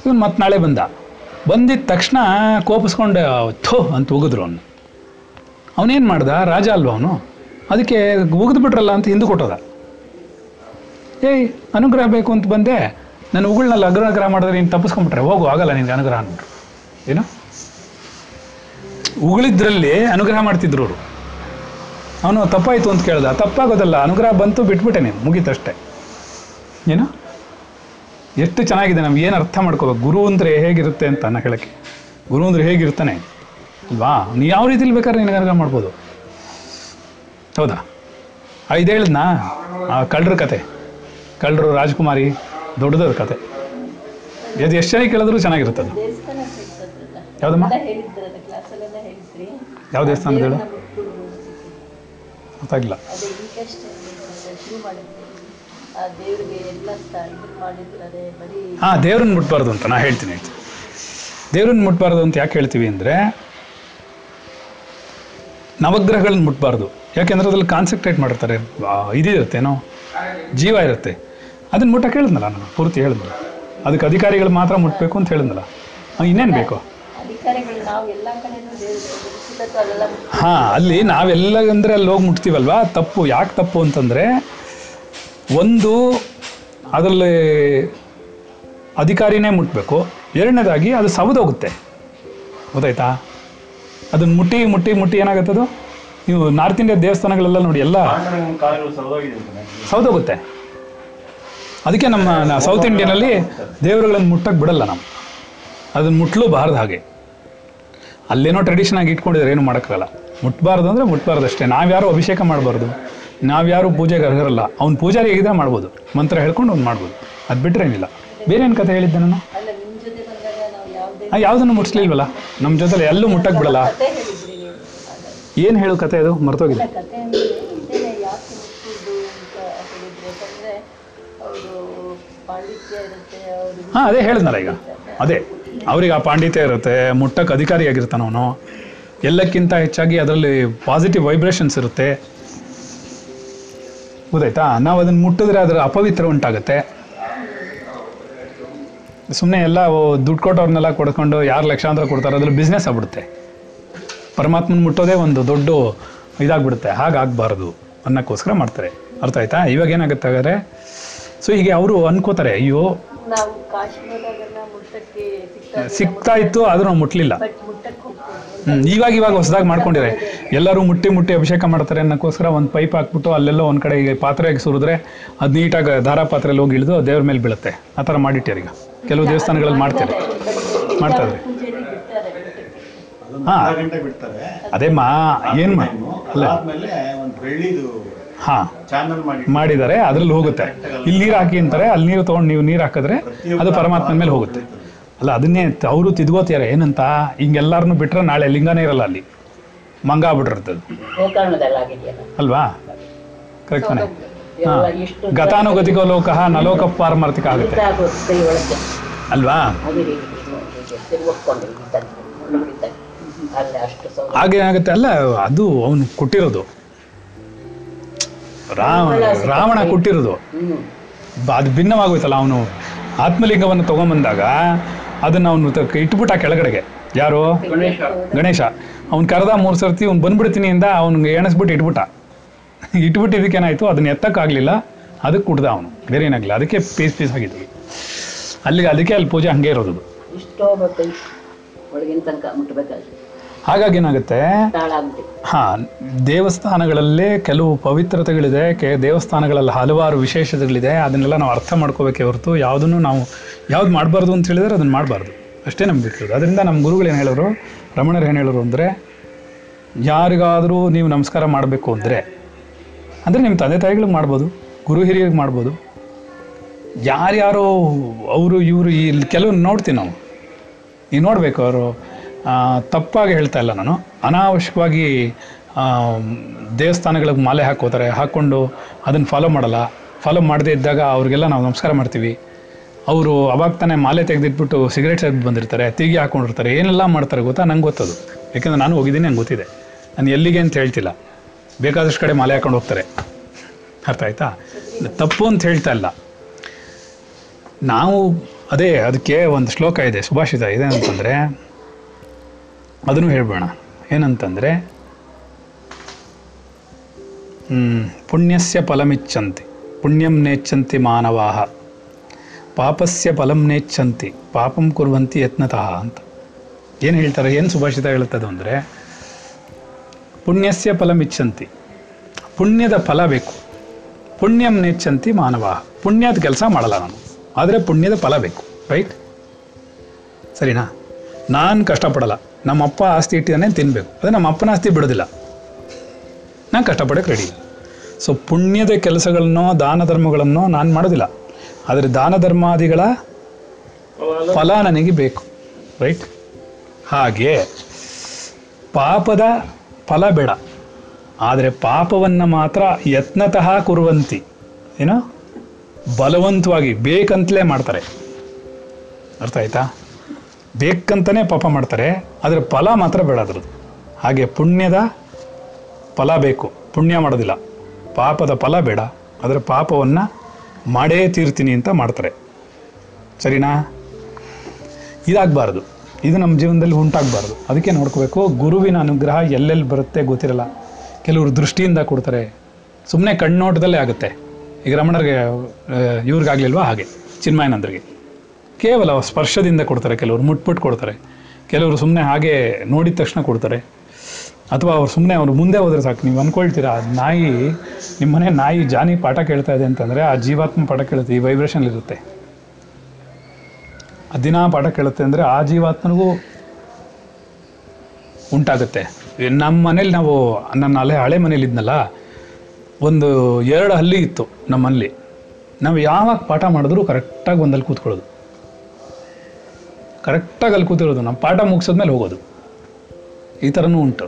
ಇವನು ಮತ್ತೆ ನಾಳೆ ಬಂದ. ಬಂದಿದ್ದ ತಕ್ಷಣ ಕೋಪಿಸ್ಕೊಂಡು, ಥೋ ಅಂತ ಉಗಿದ್ರು ಅವನು. ಅವನೇನು ಮಾಡ್ದ? ರಾಜ ಅಲ್ವ ಅವನು? ಅದಕ್ಕೆ ಉಗಿದ್ಬಿಟ್ರಲ್ಲ ಅಂತ ಹಿಂದೆ ಕೊಟ್ಟೋದ. ಏಯ್, ಅನುಗ್ರಹ ಬೇಕು ಅಂತ ಬಂದೆ. ನನ್ನ ಉಗುಳ್ನಲ್ಲಿ ಅನುಗ್ರಹ ಮಾಡಿದ್ರೆ ನೀನು ತಪ್ಪಿಸ್ಕೊಂಡ್ಬಿಟ್ರೆ, ಹೋಗು, ಆಗಲ್ಲ ನಿನಗೆ ಅನುಗ್ರಹ ಅಂದ್ಬಿಟ್ರು ಏನು? ಉಗುಳಿದ್ರಲ್ಲಿ ಅನುಗ್ರಹ ಮಾಡ್ತಿದ್ರು ಅವರು. ಅವನು ತಪ್ಪಾಯಿತು ಅಂತ ಕೇಳ್ದ. ತಪ್ಪಾಗೋದಲ್ಲ, ಅನುಗ್ರಹ ಬಂತು, ಬಿಟ್ಬಿಟ್ಟೆ ನೀನು, ಮುಗೀತಷ್ಟೇ. ಏನು? ಎಷ್ಟು ಚೆನ್ನಾಗಿದೆ ನಮ್ಗೆ, ಏನು ಅರ್ಥ ಮಾಡ್ಕೋಬೇಕು? ಗುರು ಅಂದರೆ ಹೇಗಿರುತ್ತೆ ಅಂತ ನಾನು ಹೇಳಕ್ಕೆ. ಗುರು ಅಂದರೆ ಹೇಗಿರ್ತಾನೆ? ಅಲ್ವಾ? ನೀ ಯಾವ ರೀತಿಲಿ ಬೇಕಾದ್ರೆ ನಿನಗೆ ಅನುಗ್ರಹ ಮಾಡ್ಬೋದು. ಹೌದಾ? ಇದು ಹೇಳಿದ್ನಾ? ಆ ಕಳ್ಳರ ಕತೆ. ಕಳ್ಳರು ರಾಜ್ಕುಮಾರಿ, ದೊಡ್ಡದವ್ರ ಕತೆ. ಅದು ಎಷ್ಟು ಜನ ಕೇಳಿದ್ರು ಚೆನ್ನಾಗಿರುತ್ತೆ ಅದು. ದೇವಸ್ಥಾನ ಯಾವುದಮ್ಮ? ಯಾವ ದೇವಸ್ಥಾನದ ಹೇಳು. ಗೊತ್ತಾಗಿಲ್ಲ ಹಾಂ ದೇವ್ರನ್ನ ಮುಟ್ಬಾರ್ದು ಅಂತ ನಾ ಹೇಳ್ತೀನಿ ಹೇಳ್ತೀನಿ ದೇವ್ರನ್ನ ಮುಟ್ಬಾರ್ದು ಅಂತ ಯಾಕೆ ಹೇಳ್ತೀವಿ ಅಂದರೆ ನವಗ್ರಹಗಳನ್ನ ಮುಟ್ಬಾರ್ದು ಯಾಕೆಂದ್ರೆ ಅದ್ರಲ್ಲಿ ಕಾನ್ಸಂಟ್ರೇಟ್ ಮಾಡಿರ್ತಾರೆ ಆ, ಇದಿರುತ್ತೆ ಏನೋ ಜೀವ ಇರುತ್ತೆ ಅದನ್ನ ಮುಟ್ಟಕ್ಕೆ ಹೇಳಿದ್ನಲ್ಲ ನಾನು ಪೂರ್ತಿ ಹೇಳಿದ್ನಲ್ಲ ಅದಕ್ಕೆ ಅಧಿಕಾರಿಗಳು ಮಾತ್ರ ಮುಟ್ಬೇಕು ಅಂತ ಹೇಳಿದ್ನಲ್ಲ ಇನ್ನೇನು ಬೇಕು ಹಾಂ ಅಲ್ಲಿ ನಾವೆಲ್ಲ ಅಂದರೆ ಅಲ್ಲಿ ಹೋಗಿ ಮುಟ್ತೀವಲ್ವಾ ತಪ್ಪು ಯಾಕೆ ತಪ್ಪು ಅಂತಂದರೆ ಒಂದು ಅದರಲ್ಲಿ ಅಧಿಕಾರಿನೇ ಮುಟ್ಟಬೇಕು ಎರಡನೇದಾಗಿ ಅದು ಸವದೋಗುತ್ತೆ ಗೊತ್ತಾಯ್ತಾ? ಅದನ್ನು ಮುಟ್ಟಿ ಮುಟ್ಟಿ ಮುಟ್ಟಿ ಏನಾಗುತ್ತದು ನೀವು ನಾರ್ತ್ ಇಂಡಿಯಾ ದೇವಸ್ಥಾನಗಳೆಲ್ಲ ನೋಡಿ, ಎಲ್ಲ. ಸೌದೋಗುತ್ತೆ ಅದಕ್ಕೆ ನಮ್ಮ ಸೌತ್ ಇಂಡಿಯನಲ್ಲಿ ದೇವರುಗಳನ್ನು ಮುಟ್ಟಕ್ಕೆ ಬಿಡಲ್ಲ ನಾವು. ಅದನ್ನ ಮುಟ್ಲೂಬಾರ್ದು ಹಾಗೆ. ಅಲ್ಲೇನೋ ಟ್ರೆಡಿಷನ್ ಆಗಿ ಇಟ್ಕೊಂಡಿದ್ದಾರೆ ಏನು ಮಾಡೋಕ್ಕಾಗಲ್ಲ. ಮುಟ್ಬಾರ್ದು ಅಂದರೆ ಮುಟ್ಬಾರ್ದು ಅಷ್ಟೇ ನಾವ್ಯಾರು ಅಭಿಷೇಕ ಮಾಡಬಾರ್ದು. ನಾವ್ಯಾರು ಪೂಜೆಗೆ ಅರ್ಹರಲ್ಲ ಅವ್ನು ಪೂಜಾರಿ ಹೇಗಿದ್ರೆ ಮಾಡ್ಬೋದು. ಮಂತ್ರ ಹೇಳ್ಕೊಂಡು ಅವ್ನು ಮಾಡ್ಬೋದು. ಅದು ಬಿಟ್ಟರೆ ಏನಿಲ್ಲ. ಬೇರೆ ಏನು ಕತೆ ಹೇಳಿದ್ದೆ ನಾನು? ನಾವು ಯಾವುದನ್ನು ಮುಟ್ಸ್ಲಿಲ್ವಲ್ಲ? ನಮ್ಮ ಜೊತೆಲಿ ಎಲ್ಲೂ ಮುಟ್ಟಕ್ಕೆ ಬಿಡಲ್ಲ ನೀವು. ಏನು ಹೇಳು ಕತೆ ಅದು? ಮರ್ತೋಗಿದೆ. ಹಾಂ ಅದೇ ಹೇಳಿದ್ನಲ್ಲ ಈಗ. ಅದೇ. ಅವ್ರಿಗೆ ಆ ಪಾಂಡಿತ್ಯ ಇರುತ್ತೆ ಮುಟ್ಟಕ್ಕೆ ಅಧಿಕಾರಿಯಾಗಿರ್ತಾನವನು ಎಲ್ಲಕ್ಕಿಂತ ಹೆಚ್ಚಾಗಿ ಅದರಲ್ಲಿ ಪಾಸಿಟಿವ್ ವೈಬ್ರೇಷನ್ಸ್ ಇರುತ್ತೆ. ಗೊತ್ತಾಯ್ತಾ? ನಾವು ಅದನ್ನು ಮುಟ್ಟಿದ್ರೆ ಅದರ ಅಪವಿತ್ರ ಉಂಟಾಗುತ್ತೆ. ಸುಮ್ಮನೆ ಎಲ್ಲ ದುಡ್ಡು ಕೊಟ್ಟವ್ರನ್ನೆಲ್ಲ ಕೊಡ್ಕೊಂಡು ಯಾರು ಲಕ್ಷಾಂತರ ಕೊಡ್ತಾರೋ ಅದ್ರಲ್ಲಿ ಬಿಸ್ನೆಸ್ ಆಗ್ಬಿಡುತ್ತೆ. ಪರಮಾತ್ಮನ ಮುಟ್ಟೋದೇ ಒಂದು ದೊಡ್ಡ ಇದಾಗ್ಬಿಡುತ್ತೆ. ಹಾಗಾಗಬಾರ್ದು ಅನ್ನೋಕ್ಕೋಸ್ಕರ ಮಾಡ್ತಾರೆ. ಅರ್ಥ ಆಯ್ತಾ? ಇವಾಗ ಏನಾಗುತ್ತೆ ಹಾಗಾದ್ರೆ ಸೊ ಹೀಗೆ ಅವರು ಅನ್ಕೋತಾರೆ ಅಯ್ಯೋ ಸಿಗ್ತಾ ಸಿಗ್ತಾ ಇತ್ತು ಆದ್ರೂ ನಾವು ಮುಟ್ಲಿಲ್ಲ. ಇವಾಗ ಇವಾಗ ಹೊಸದಾಗಿ ಮಾಡ್ಕೊಂಡಿದ್ದಾರೆ. ಎಲ್ಲರೂ ಮುಟ್ಟಿ ಮುಟ್ಟಿ ಅಭಿಷೇಕ ಮಾಡ್ತಾರೆ ಅನ್ನೋಕ್ಕೋಸ್ಕರ ಒಂದು ಪೈಪ್ ಹಾಕ್ಬಿಟ್ಟು ಅಲ್ಲೆಲ್ಲೋ ಒಂದು ಕಡೆ ಈಗ ಪಾತ್ರೆಗೆ ಸುರಿದ್ರೆ ಅದು ನೀಟಾಗಿ ದಾರ ಪಾತ್ರೆಯಲ್ಲಿ ಹೋಗಿ ಇಳಿದು ದೇವ್ರ ಮೇಲೆ ಬೀಳುತ್ತೆ. ಆ ಥರ ಮಾಡಿಟ್ಟಾರೆ ಈಗ. ಕೆಲವು ದೇವಸ್ಥಾನಗಳಲ್ಲಿ ಮಾಡ್ತಾರೆ. ಮಾಡ್ತಾ ಇದ್ದಾರೆ. ಪೂಜೆಯಲ್ಲಿ ಬಿಡ್ತಾರೆ. ಮುಟ್ಟಕ್ಕೆ ಹಾ. ಅರ್ಧ ಗಂಟೆ ಬಿಡ್ತಾರೆ ಅದೇ ಮಾ ಏನು ಮಾ ಅಲ್ಲ. ಒಂದು ಬೆಳ್ಳಿದು ಹಾಂ. ಮಾಡಿದ್ದಾರೆ ಅದ್ರಲ್ಲಿ ಹೋಗುತ್ತೆ. ಇಲ್ಲಿ ನೀರು ಹಾಕಿ ಅಂತಾರೆ ಅಲ್ಲಿ ನೀರು ತೊಗೊಂಡು ನೀವು ನೀರು ಹಾಕಿದ್ರೆ ಅದು ಪರಮಾತ್ಮನ ಮೇಲೆ ಹೋಗುತ್ತೆ. ಅಲ್ಲ ಅದನ್ನೇ ಅವರು ತಿದ್ಕೋತಾರೆ ಏನಂತ? ಹಿಂಗೆಲ್ಲಾರನ್ನು ಬಿಟ್ರೆ ನಾಳೆ ಲಿಂಗನೇ ಇರಲ್ಲ ಅಲ್ಲಿ. ಮಂಗ ಆಗ್ಬಿಟ್ಟಿರ್ತದೆ. ಅಲ್ವಾ? ಕರೆಕ್ಟ್ ತಾನೆ? ಹಾಂ. ಗತಾನುಗತಿಕೋ ಲೋಕ ನಲೋಕ ಪಾರಮಾರ್ಥಿಕ ಆಗುತ್ತೆ. ಅಲ್ವಾ? ಅದು ಹೀಗೆ ಹೀಗೆ ತಿರುಗಿಸ್ಕೊಂಡು ಹಿಡಿತಾರೆ ಮುಳ್ಳು ಹಿಡಿತಾರೆ ಅಲ್ಲಿ ಅಷ್ಟು ಹಾಗೆ ಏನಾಗುತ್ತೆ ಅಲ್ಲ ಅದು ಅವನು ಕೊಟ್ಟಿರೋದು. ರಾಮ ರಾವಣ ಕೊಟ್ಟಿರೋದು. ಅದು ಭಿನ್ನವಾಗೋಯ್ತಲ್ಲ ಅವನು. ಆತ್ಮಲಿಂಗವನ್ನು ತಗೊಂಬಂದಾಗ ಅದನ್ನು ಅವನು ಇಟ್ಬಿಟ್ಟ ಕೆಳಗಡೆಗೆ. ಯಾರು? ಗಣೇಶ. ಗಣೇಶ. ಅವ್ನು ಕರೆದ ಮೂರು ಸರ್ತಿ ಅವ್ನು ಬಂದ್ಬಿಡ್ತೀನಿ ಅಂದ ಅವ್ನಿಗೆ ಎಣಿಸ್ಬಿಟ್ಟು ಇಟ್ಬಿಟ್ಟ. ಇಟ್ಬಿಟ್ಟಿದ್ದಕ್ಕೇನಾಯ್ತು ಅದನ್ನ ಎತ್ತಕ್ಕಾಗಲಿಲ್ಲ. ಅದಕ್ಕೆ ಕುಡ್ದ ಅವನು. ಬೇರೆ ಏನಾಗ್ಲಿಲ್ಲ. ಅದಕ್ಕೆ ಪೀಸ್ ಪೀಸ್ ಆಗಿದ್ವಿ ಅಲ್ಲಿಗೆ ಅದಕ್ಕೆ ಅಲ್ಲಿ ಪೂಜೆ ಹಂಗೆ ಇರೋದು. ಹಾಗಾಗಿ ಏನಾಗುತ್ತೆ? ಹಾಂ ದೇವಸ್ಥಾನಗಳಲ್ಲೇ ಕೆಲವು ಪವಿತ್ರತೆಗಳಿದೆ ಕೆ ದೇವಸ್ಥಾನಗಳಲ್ಲಿ ಹಲವಾರು ವಿಶೇಷತೆಗಳಿದೆ ಅದನ್ನೆಲ್ಲ ನಾವು ಅರ್ಥ ಮಾಡ್ಕೋಬೇಕೇ ಹೊರತು ಯಾವುದನ್ನು ನಾವು ಯಾವ್ದು ಮಾಡಬಾರ್ದು ಅಂತ ಹೇಳಿದ್ರೆ ಅದನ್ನು ಮಾಡಬಾರ್ದು. ಅಷ್ಟೇ ನಮ್ಗೆ ಬಿಟ್ಟಿರೋದು ಅದರಿಂದ ನಮ್ಮ ಗುರುಗಳು ಏನು ಹೇಳೋರು? ರಮಣರು ಏನು ಹೇಳೋರು ಅಂದರೆ ಯಾರಿಗಾದರೂ ನೀವು ನಮಸ್ಕಾರ ಮಾಡಬೇಕು ಅಂದರೆ ಅಂದರೆ ನಿಮ್ಮ ತಂದೆ ತಾಯಿಗಳಿಗೆ ಮಾಡ್ಬೋದು ಗುರು ಹಿರಿಯರಿಗೆ ಮಾಡ್ಬೋದು ಯಾರ್ಯಾರೋ ಅವರು ಇವರು ಇಲ್ಲಿ ಕೆಲವು ನೋಡ್ತೀವಿ ನಾವು. ನೀವು ನೋಡಬೇಕು ಅವರು ತಪ್ಪಾಗಿ ಹೇಳ್ತಾ ಇಲ್ಲ ನಾನು. ಅನಾವಶ್ಯಕವಾಗಿ ದೇವಸ್ಥಾನಗಳಿಗೆ ಮಾಲೆ ಹಾಕೋತಾರೆ, ಹಾಕ್ಕೊಂಡು ಅದನ್ನು ಫಾಲೋ ಮಾಡಲ್ಲ. ಫಾಲೋ ಮಾಡದೇ ಇದ್ದಾಗ ಅವ್ರಿಗೆಲ್ಲ ನಾವು ನಮಸ್ಕಾರ ಮಾಡ್ತೀವಿ. ಅವರು ಅವಾಗ ತಾನೇ ಮಾಲೆ ತೆಗೆದಿಟ್ಬಿಟ್ಟು ಸಿಗರೇಟ್ ಸೇರಿ ಬಂದಿರ್ತಾರೆ, ತಿರುಗಿ ಹಾಕೊಂಡಿರ್ತಾರೆ, ಏನೆಲ್ಲ ಮಾಡ್ತಾರೆ ಗೊತ್ತಾ? ನಂಗೆ ಗೊತ್ತದು. ಯಾಕೆಂದ್ರೆ ನಾನು ಹೋಗಿದ್ದೀನಿ, ನಂಗೆ ಗೊತ್ತಿದೆ. ನಾನು ಎಲ್ಲಿಗೆ ಅಂತ ಹೇಳ್ತಿಲ್ಲ. ಬೇಕಾದಷ್ಟು ಕಡೆ ಮಾಲೆ ಹಾಕೊಂಡು ಹೋಗ್ತಾರೆ. ಅರ್ಥ ಆಯ್ತಾ? ತಪ್ಪು ಅಂತ ಹೇಳ್ತಾ ಇಲ್ಲ. ನಾವು, ಅದೇ, ಅದಕ್ಕೆ ಒಂದು ಶ್ಲೋಕ ಇದೆ, ಸುಭಾಷಿತ ಇದೆ ಅಂತಂದರೆ ಅದನ್ನು ಹೇಳ್ಬೋಣ. ಏನಂತಂದರೆ ಪುಣ್ಯಸ್ಯ ಫಲಮಿಚ್ಛಂತಿ, ಪುಣ್ಯಂ ನೇಚ್ಛಂತಿ ಮಾನವಾಹ, ಪಾಪಸ್ಯ ಫಲಂ ನೇಚ್ಛಂತಿ, ಪಾಪಂ ಕುರುವಂತಿ ಯತ್ನತಃ ಅಂತ. ಏನು ಹೇಳ್ತಾರೆ, ಏನು ಸುಭಾಷಿತ ಹೇಳುತ್ತದು ಅಂದರೆ, ಪುಣ್ಯಸ್ಯ ಫಲಮಿಚ್ಛಂತಿ, ಪುಣ್ಯದ ಫಲ ಬೇಕು. ಪುಣ್ಯಂ ನೇಚ್ಛಂತಿ ಮಾನವ ಪುಣ್ಯದ ಕೆಲಸ ಮಾಡಲ್ಲ ನಾನು ಆದರೆ ಪುಣ್ಯದ ಫಲ ಬೇಕು ರೈಟ್ ಸರಿನಾ? ನಾನು ಕಷ್ಟಪಡಲ್ಲ. ನಮ್ಮ ಅಪ್ಪ ಆಸ್ತಿ ಇಟ್ಟಿದ್ದಾನೆ ತಿನ್ನಬೇಕು ಅದೇ ನಮ್ಮ ಅಪ್ಪನ ಆಸ್ತಿ ಬಿಡೋದಿಲ್ಲ. ನಾನು ಕಷ್ಟಪಡೋಕೆ ರೆಡಿ ಸೊ ಪುಣ್ಯದ ಕೆಲಸಗಳನ್ನೋ, ದಾನ ಧರ್ಮಗಳನ್ನೋ ನಾನು ಮಾಡೋದಿಲ್ಲ. ಆದರೆ ದಾನ ಧರ್ಮಾದಿಗಳ ಫಲ ನನಗೆ ಬೇಕು. ರೈಟ್ ಹಾಗೆ ಪಾಪದ ಫಲ ಬೇಡ. ಆದರೆ ಪಾಪವನ್ನು ಮಾತ್ರ ಯತ್ನತಃ ಕುರುವಂತಿ. ಏನೋ? ಬಲವಂತವಾಗಿ ಬೇಕಂತಲೇ ಮಾಡ್ತಾರೆ. ಅರ್ಥ ಆಯ್ತಾ? ಬೇಕಂತಲೇ ಪಾಪ ಮಾಡ್ತಾರೆ, ಆದರೆ ಫಲ ಮಾತ್ರ ಬೇಡದ್ರದ್ದು ಹಾಗೆ ಪುಣ್ಯದ ಫಲ ಬೇಕು. ಪುಣ್ಯ ಮಾಡೋದಿಲ್ಲ. ಪಾಪದ ಫಲ ಬೇಡ. ಆದರೆ ಪಾಪವನ್ನು ಮಾಡೇ ತೀರ್ತೀನಿ ಅಂತ ಮಾಡ್ತಾರೆ. ಸರಿನಾ? ಇದಾಗಬಾರ್ದು. ಇದು ನಮ್ಮ ಜೀವನದಲ್ಲಿ ಉಂಟಾಗಬಾರ್ದು. ಅದಕ್ಕೆ ನೋಡ್ಕೋಬೇಕು, ಗುರುವಿನ ಅನುಗ್ರಹ ಎಲ್ಲೆಲ್ಲಿ ಬರುತ್ತೆ ಗೊತ್ತಿರಲ್ಲ. ಕೆಲವರು ದೃಷ್ಟಿಯಿಂದ ಕೊಡ್ತಾರೆ. ಸುಮ್ಮನೆ ಕಣ್ಣೋಟದಲ್ಲೇ ಆಗುತ್ತೆ. ಈಗ ರಮಣರಿಗೆ ಇವ್ರಿಗಾಗಲಿಲ್ವಾ ಹಾಗೆ, ಚಿನ್ಮಯನಂದರಿಗೆ. ಕೇವಲ ಸ್ಪರ್ಶದಿಂದ ಕೊಡ್ತಾರೆ. ಕೆಲವರು ಮುಟ್ಬಿಟ್ಟು ಕೊಡ್ತಾರೆ. ಕೆಲವರು ಸುಮ್ಮನೆ ಹಾಗೆ ನೋಡಿದ ತಕ್ಷಣ ಕೊಡ್ತಾರೆ. ಅಥವಾ ಅವ್ರು ಸುಮ್ಮನೆ ಅವ್ರು ಮುಂದೆ ಹೋದ್ರೆ ಸಾಕು. ನೀವು ಅಂದ್ಕೊಳ್ತೀರಾ ಆ ನಾಯಿ ನಿಮ್ಮನೆ ನಾಯಿ ಜಾನಿ ಪಾಠ ಕೇಳ್ತಾ ಇದೆ ಅಂತಂದರೆ ಆ ಜೀವಾತ್ಮ ಪಾಠ ಕೇಳುತ್ತೆ, ಈ ವೈಬ್ರೇಷನ್ ಇರುತ್ತೆ. ದಿನ ಪಾಠ ಕೇಳುತ್ತೆ ಅಂದರೆ ಆ ಜೀವಾತ್ಮನಿಗೂ ಉಂಟಾಗುತ್ತೆ. ನಮ್ಮ ಮನೇಲಿ ನಾವು, ನನ್ನ ಅಲೆ ಹಳೆ ಮನೇಲಿ ಇದ್ನಲ್ಲ, ಒಂದು ಎರಡು ಹಲ್ಲಿ ಇತ್ತು ನಮ್ಮಲ್ಲಿ. ನಾವು ಯಾವಾಗ ಪಾಠ ಮಾಡಿದ್ರು ಕರೆಕ್ಟಾಗಿ ಒಂದಲ್ಲಿ ಕೂತ್ಕೊಳ್ಳೋದು. ಕರೆಕ್ಟಾಗಿ ಅಲ್ಲಿ ಕೂತಿರೋದು, ನಮ್ಮ ಪಾಠ ಮುಗಿಸಿದ್ಮೇಲೆ ಹೋಗೋದು. ಈ ಥರನೂ ಉಂಟು.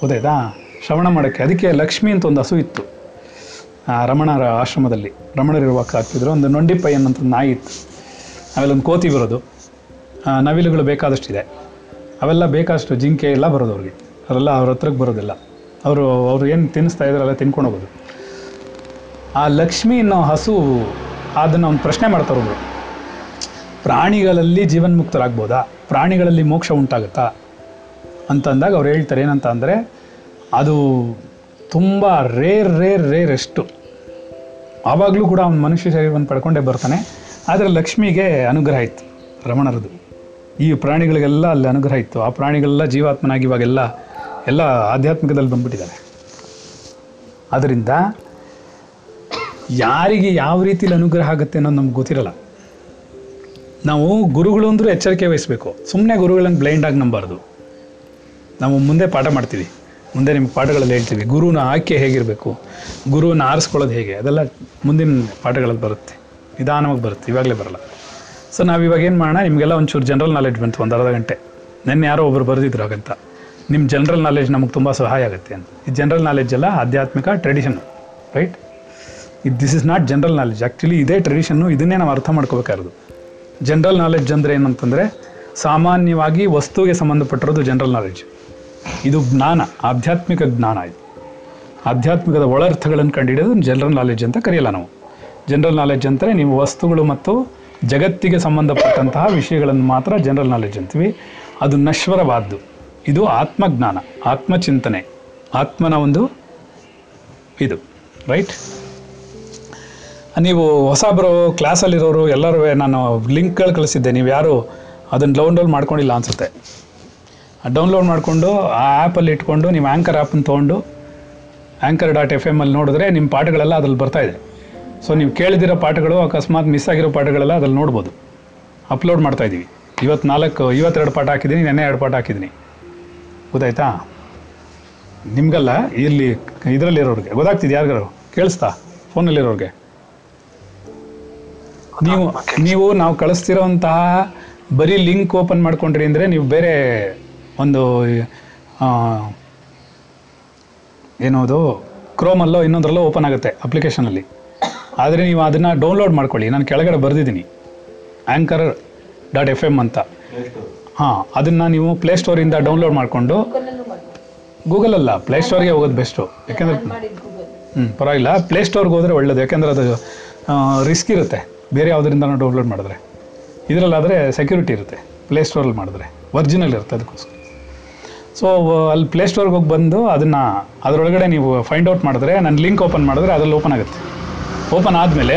ಗೊತ್ತಾಯ್ತಾ? ಶ್ರವಣ ಮಾಡೋಕ್ಕೆ. ಅದಕ್ಕೆ ಲಕ್ಷ್ಮಿ ಅಂತ ಒಂದು ಹಸು ಇತ್ತು. ಆ, ರಮಣರ ಆಶ್ರಮದಲ್ಲಿ. ರಮಣರಿರುವಾಗ ಆಗ್ತಿದ್ರು ಒಂದು ನೊಂಡಿಪೈ ಅನ್ನೋಂಥ ನಾಯಿ ಇತ್ತು. ಆಮೇಲೆ ಒಂದು ಕೋತಿ ಬರೋದು. ನವಿಲುಗಳು ಬೇಕಾದಷ್ಟಿದೆ. ಅವೆಲ್ಲ ಬೇಕಾದಷ್ಟು ಜಿಂಕೆ ಎಲ್ಲ ಬರೋದು ಅವ್ರಿಗೆ. ಅವರೆಲ್ಲ ಅವ್ರ ಹತ್ರಕ್ಕೆ ಬರೋದಿಲ್ಲ. ಅವರು, ಅವ್ರು ಏನು ತಿನ್ನಿಸ್ತಾ ಇದ್ದಾರಲ್ಲ ತಿನ್ಕೊಂಡು ಹೋಗೋದು. ಆ ಲಕ್ಷ್ಮಿ ಅನ್ನೋ ಹಸು, ಅದನ್ನು ಒಂದು ಪ್ರಶ್ನೆ ಮಾಡ್ತಾರೆ ಒಬ್ರು ಪ್ರಾಣಿಗಳಲ್ಲಿ ಜೀವನ್ಮುಕ್ತರಾಗ್ಬೋದಾ? ಪ್ರಾಣಿಗಳಲ್ಲಿ ಮೋಕ್ಷ ಉಂಟಾಗುತ್ತಾ? ಅಂತಂದಾಗ ಅವ್ರು ಹೇಳ್ತಾರೆ ಏನಂತ ಅಂದರೆ, ಅದು ತುಂಬ ರೇರ್ ರೇರ್ ರೇರ್ ಎಷ್ಟು. ಆವಾಗಲೂ ಕೂಡ ಅವನು ಮನುಷ್ಯ ಶರೀರವನ್ನು ಪಡ್ಕೊಂಡೇ ಬರ್ತಾನೆ. ಆದರೆ ಲಕ್ಷ್ಮಿಗೆ ಅನುಗ್ರಹ ಇತ್ತು, ರಮಣರದು. ಈ ಪ್ರಾಣಿಗಳಿಗೆಲ್ಲ ಅಲ್ಲಿ ಅನುಗ್ರಹ ಇತ್ತು. ಆ ಪ್ರಾಣಿಗಳೆಲ್ಲ ಜೀವಾತ್ಮನಾಗಿ ಇವಾಗೆಲ್ಲ ಎಲ್ಲ ಆಧ್ಯಾತ್ಮಿಕದಲ್ಲಿ ಬಂದ್ಬಿಟ್ಟಿದ್ದಾರೆ ಅದರಿಂದ ಯಾರಿಗೆ ಯಾವ ರೀತಿಯಲ್ಲಿ ಅನುಗ್ರಹ ಆಗುತ್ತೆ ಅನ್ನೋದು ನಮ್ಗೆ ಗೊತ್ತಿರಲ್ಲ. ನಾವು ಗುರುಗಳು ಅಂದರೂ ಎಚ್ಚರಿಕೆ ವಹಿಸಬೇಕು. ಸುಮ್ಮನೆ ಗುರುಗಳನ್ನು ಬ್ಲೈಂಡಾಗಿ ನಂಬಾರ್ದು. ನಾವು ಮುಂದೆ ಪಾಠ ಮಾಡ್ತೀವಿ. ಮುಂದೆ ನಿಮ್ಗೆ ಪಾಠಗಳಲ್ಲಿ ಹೇಳ್ತೀವಿ, ಗುರುನ ಆಯ್ಕೆ ಹೇಗಿರಬೇಕು? ಗುರುವನ್ನು ಆರಿಸ್ಕೊಳ್ಳೋದು ಹೇಗೆ? ಅದೆಲ್ಲ ಮುಂದಿನ ಪಾಠಗಳಲ್ಲಿ ಬರುತ್ತೆ. ನಿಧಾನವಾಗಿ ಬರುತ್ತೆ, ಇವಾಗಲೇ ಬರಲ್ಲ. ಸೊ ನಾವು ಇವಾಗ ಏನು ಮಾಡೋಣ? ನಿಮಗೆಲ್ಲ ಒಂಚೂರು ಜನರಲ್ ನಾಲೆಡ್ಜ್ ಬಂತು, ಒಂದು ಅರ್ಧ ಗಂಟೆ. ನೆನ್ನೆ ಯಾರೋ ಒಬ್ಬರು ಬರೆದಿದ್ರು ಹಾಗಂತ. ನಿಮ್ಮ ಜನರಲ್ ನಾಲೆಡ್ಜ್ ನಮಗೆ ತುಂಬ ಸಹಾಯ ಆಗುತ್ತೆ ಅಂತ. ಈ ಜನರಲ್ ನಾಲೆಡ್ಜ್ ಎಲ್ಲ ಆಧ್ಯಾತ್ಮಿಕ ಟ್ರೆಡಿಷನ್ ರೈಟ್ ಇದು this is not general knowledge actually ಇದೇ ಟ್ರೆಡಿಷನ್ನು ಇದನ್ನೇ ನಾವು ಅರ್ಥ ಮಾಡ್ಕೋಬೇಕಾಗಿರೋದು. ಜನರಲ್ ನಾಲೆಡ್ಜ್ ಅಂದರೆ ಏನಂತಂದರೆ ಸಾಮಾನ್ಯವಾಗಿ ವಸ್ತುವಿಗೆ ಸಂಬಂಧಪಟ್ಟಿರೋದು ಜನರಲ್ ನಾಲೆಡ್ಜ್ ಇದು ಜ್ಞಾನ, ಆಧ್ಯಾತ್ಮಿಕ ಜ್ಞಾನ ಇದು. ಆಧ್ಯಾತ್ಮಿಕದ ಒಳರ್ಥಗಳನ್ನು ಕಂಡುಹಿಡಿಯೋದು ಜನರಲ್ ನಾಲೆಡ್ಜ್ ಅಂತ ಕರೆಯಲ್ಲ ನಾವು. ಜನರಲ್ ನಾಲೆಡ್ಜ್ ಅಂದರೆ ನೀವು ವಸ್ತುಗಳು ಮತ್ತು ಜಗತ್ತಿಗೆ ಸಂಬಂಧಪಟ್ಟಂತಹ ವಿಷಯಗಳನ್ನು ಮಾತ್ರ ಜನರಲ್ ನಾಲೆಡ್ಜ್ ಅಂತೀವಿ. ಅದು ನಶ್ವರವಾದ್ದು. ಇದು ಆತ್ಮಜ್ಞಾನ, ಆತ್ಮಚಿಂತನೆ, ಆತ್ಮನ ಒಂದು ಇದು ರೈಟ್ ನೀವು ಹೊಸಬ್ರು ಕ್ಲಾಸಲ್ಲಿರೋರು ಎಲ್ಲರೂ ನಾನು ಲಿಂಕ್ಗಳು ಕಳಿಸಿದ್ದೆ. ನೀವು ಯಾರು ಅದನ್ನು ಡೌನ್ಲೋಡ್ ಮಾಡ್ಕೊಂಡಿಲ್ಲ ಅನಿಸುತ್ತೆ. ಡೌನ್ಲೋಡ್ ಮಾಡಿಕೊಂಡು ಆ ಆ್ಯಪಲ್ಲಿ ಇಟ್ಕೊಂಡು ನೀವು ಆ್ಯಂಕರ್ ಆ್ಯಪನ್ನು ತೊಗೊಂಡು ಆ್ಯಂಕರ್ ಡಾಟ್ ಎಫ್ ಎಂ ಅಲ್ಲಿ ನೋಡಿದ್ರೆ ನಿಮ್ಮ ಪಾಠಗಳೆಲ್ಲ ಅದ್ರಲ್ಲಿ ಬರ್ತಾ ಇದೆ. ಸೊ ನೀವು ಕೇಳಿದಿರೋ ಪಾಠಗಳು, ಅಕಸ್ಮಾತ್ ಮಿಸ್ ಆಗಿರೋ ಪಾಠಗಳೆಲ್ಲ ಅದ್ರಲ್ಲಿ ನೋಡ್ಬೋದು. ಅಪ್ಲೋಡ್ ಮಾಡ್ತಾ ಇದ್ದೀವಿ ಇವತ್ತು ನಾಲ್ಕು, ಇವತ್ತೆರಡು ಪಾಠ ಹಾಕಿದ್ದೀನಿ, ನೆನ್ನೆ ಎರಡು ಪಾಠ ಹಾಕಿದ್ದೀನಿ. ಗೊತ್ತಾಯ್ತಾ? ನಿಮಗಲ್ಲ ಇಲ್ಲಿ ಇದರಲ್ಲಿರೋರಿಗೆ ಗೊತ್ತಾಗ್ತಿದೆ ಯಾರಿಗಾರು? ಕೇಳಿಸ್ತಾ? ಫೋನಲ್ಲಿರೋರಿಗೆ. ನೀವು ನೀವು ನಾವು ಕಳಿಸ್ತಿರೋಂತಹ ಬರೀ ಲಿಂಕ್ ಓಪನ್ ಮಾಡ್ಕೊಂಡ್ರಿ ಅಂದರೆ ನೀವು ಬೇರೆ ಒಂದು ಆ, ಏನೋದು ಕ್ರೋಮಲ್ಲೋ ಇನ್ನೊಂದರಲ್ಲೋ ಓಪನ್ ಆಗುತ್ತೆ ಅಪ್ಲಿಕೇಶನಲ್ಲಿ ಆದರೆ ನೀವು ಅದನ್ನು ಡೌನ್ಲೋಡ್ ಮಾಡ್ಕೊಳ್ಳಿ. ನಾನು ಕೆಳಗಡೆ ಬರೆದಿದ್ದೀನಿ. ಆ್ಯಂಕರ್ ಡಾಟ್ ಎಫ್ ಎಂ ಅಂತ. ಹಾಂ ಅದನ್ನು ನೀವು ಪ್ಲೇಸ್ಟೋರಿಂದ ಡೌನ್ಲೋಡ್ ಮಾಡಿಕೊಂಡು ಗೂಗಲಲ್ಲೂ ಪ್ಲೇಸ್ಟೋರ್ಗೆ ಹೋಗೋದು ಬೆಸ್ಟು ಯಾಕೆಂದರೆ ಹ್ಞೂ ಪರವಾಗಿಲ್ಲ. ಪ್ಲೇಸ್ಟೋರ್ಗೆ ಹೋದರೆ ಒಳ್ಳೇದು. ಯಾಕೆಂದರೆ ಅದು ರಿಸ್ಕ್ ಇರುತ್ತೆ. ಬೇರೆ ಯಾವುದರಿಂದ ಡೌನ್ಲೋಡ್ ಮಾಡಿದ್ರೆ. ಇದರಲ್ಲಾದರೆ ಸೆಕ್ಯೂರಿಟಿ ಇರುತ್ತೆ. ಪ್ಲೇಸ್ಟೋರಲ್ಲಿ ಮಾಡಿದ್ರೆ. ಒರಿಜಿನಲ್ ಇರುತ್ತೆ ಅದಕ್ಕೋಸ್ಕರ. ಸೊ ಅಲ್ಲಿ ಪ್ಲೇಸ್ಟೋರ್ಗೆ ಹೋಗಿ ಬಂದು ಅದನ್ನು ಅದರೊಳಗಡೆ ನೀವು ಫೈಂಡ್ ಔಟ್ ಮಾಡಿದ್ರೆ, ನಾನು ಲಿಂಕ್ ಓಪನ್ ಮಾಡಿದ್ರೆ ಅದ್ರಲ್ಲಿ ಓಪನ್ ಆಗುತ್ತೆ. ಓಪನ್ ಆದಮೇಲೆ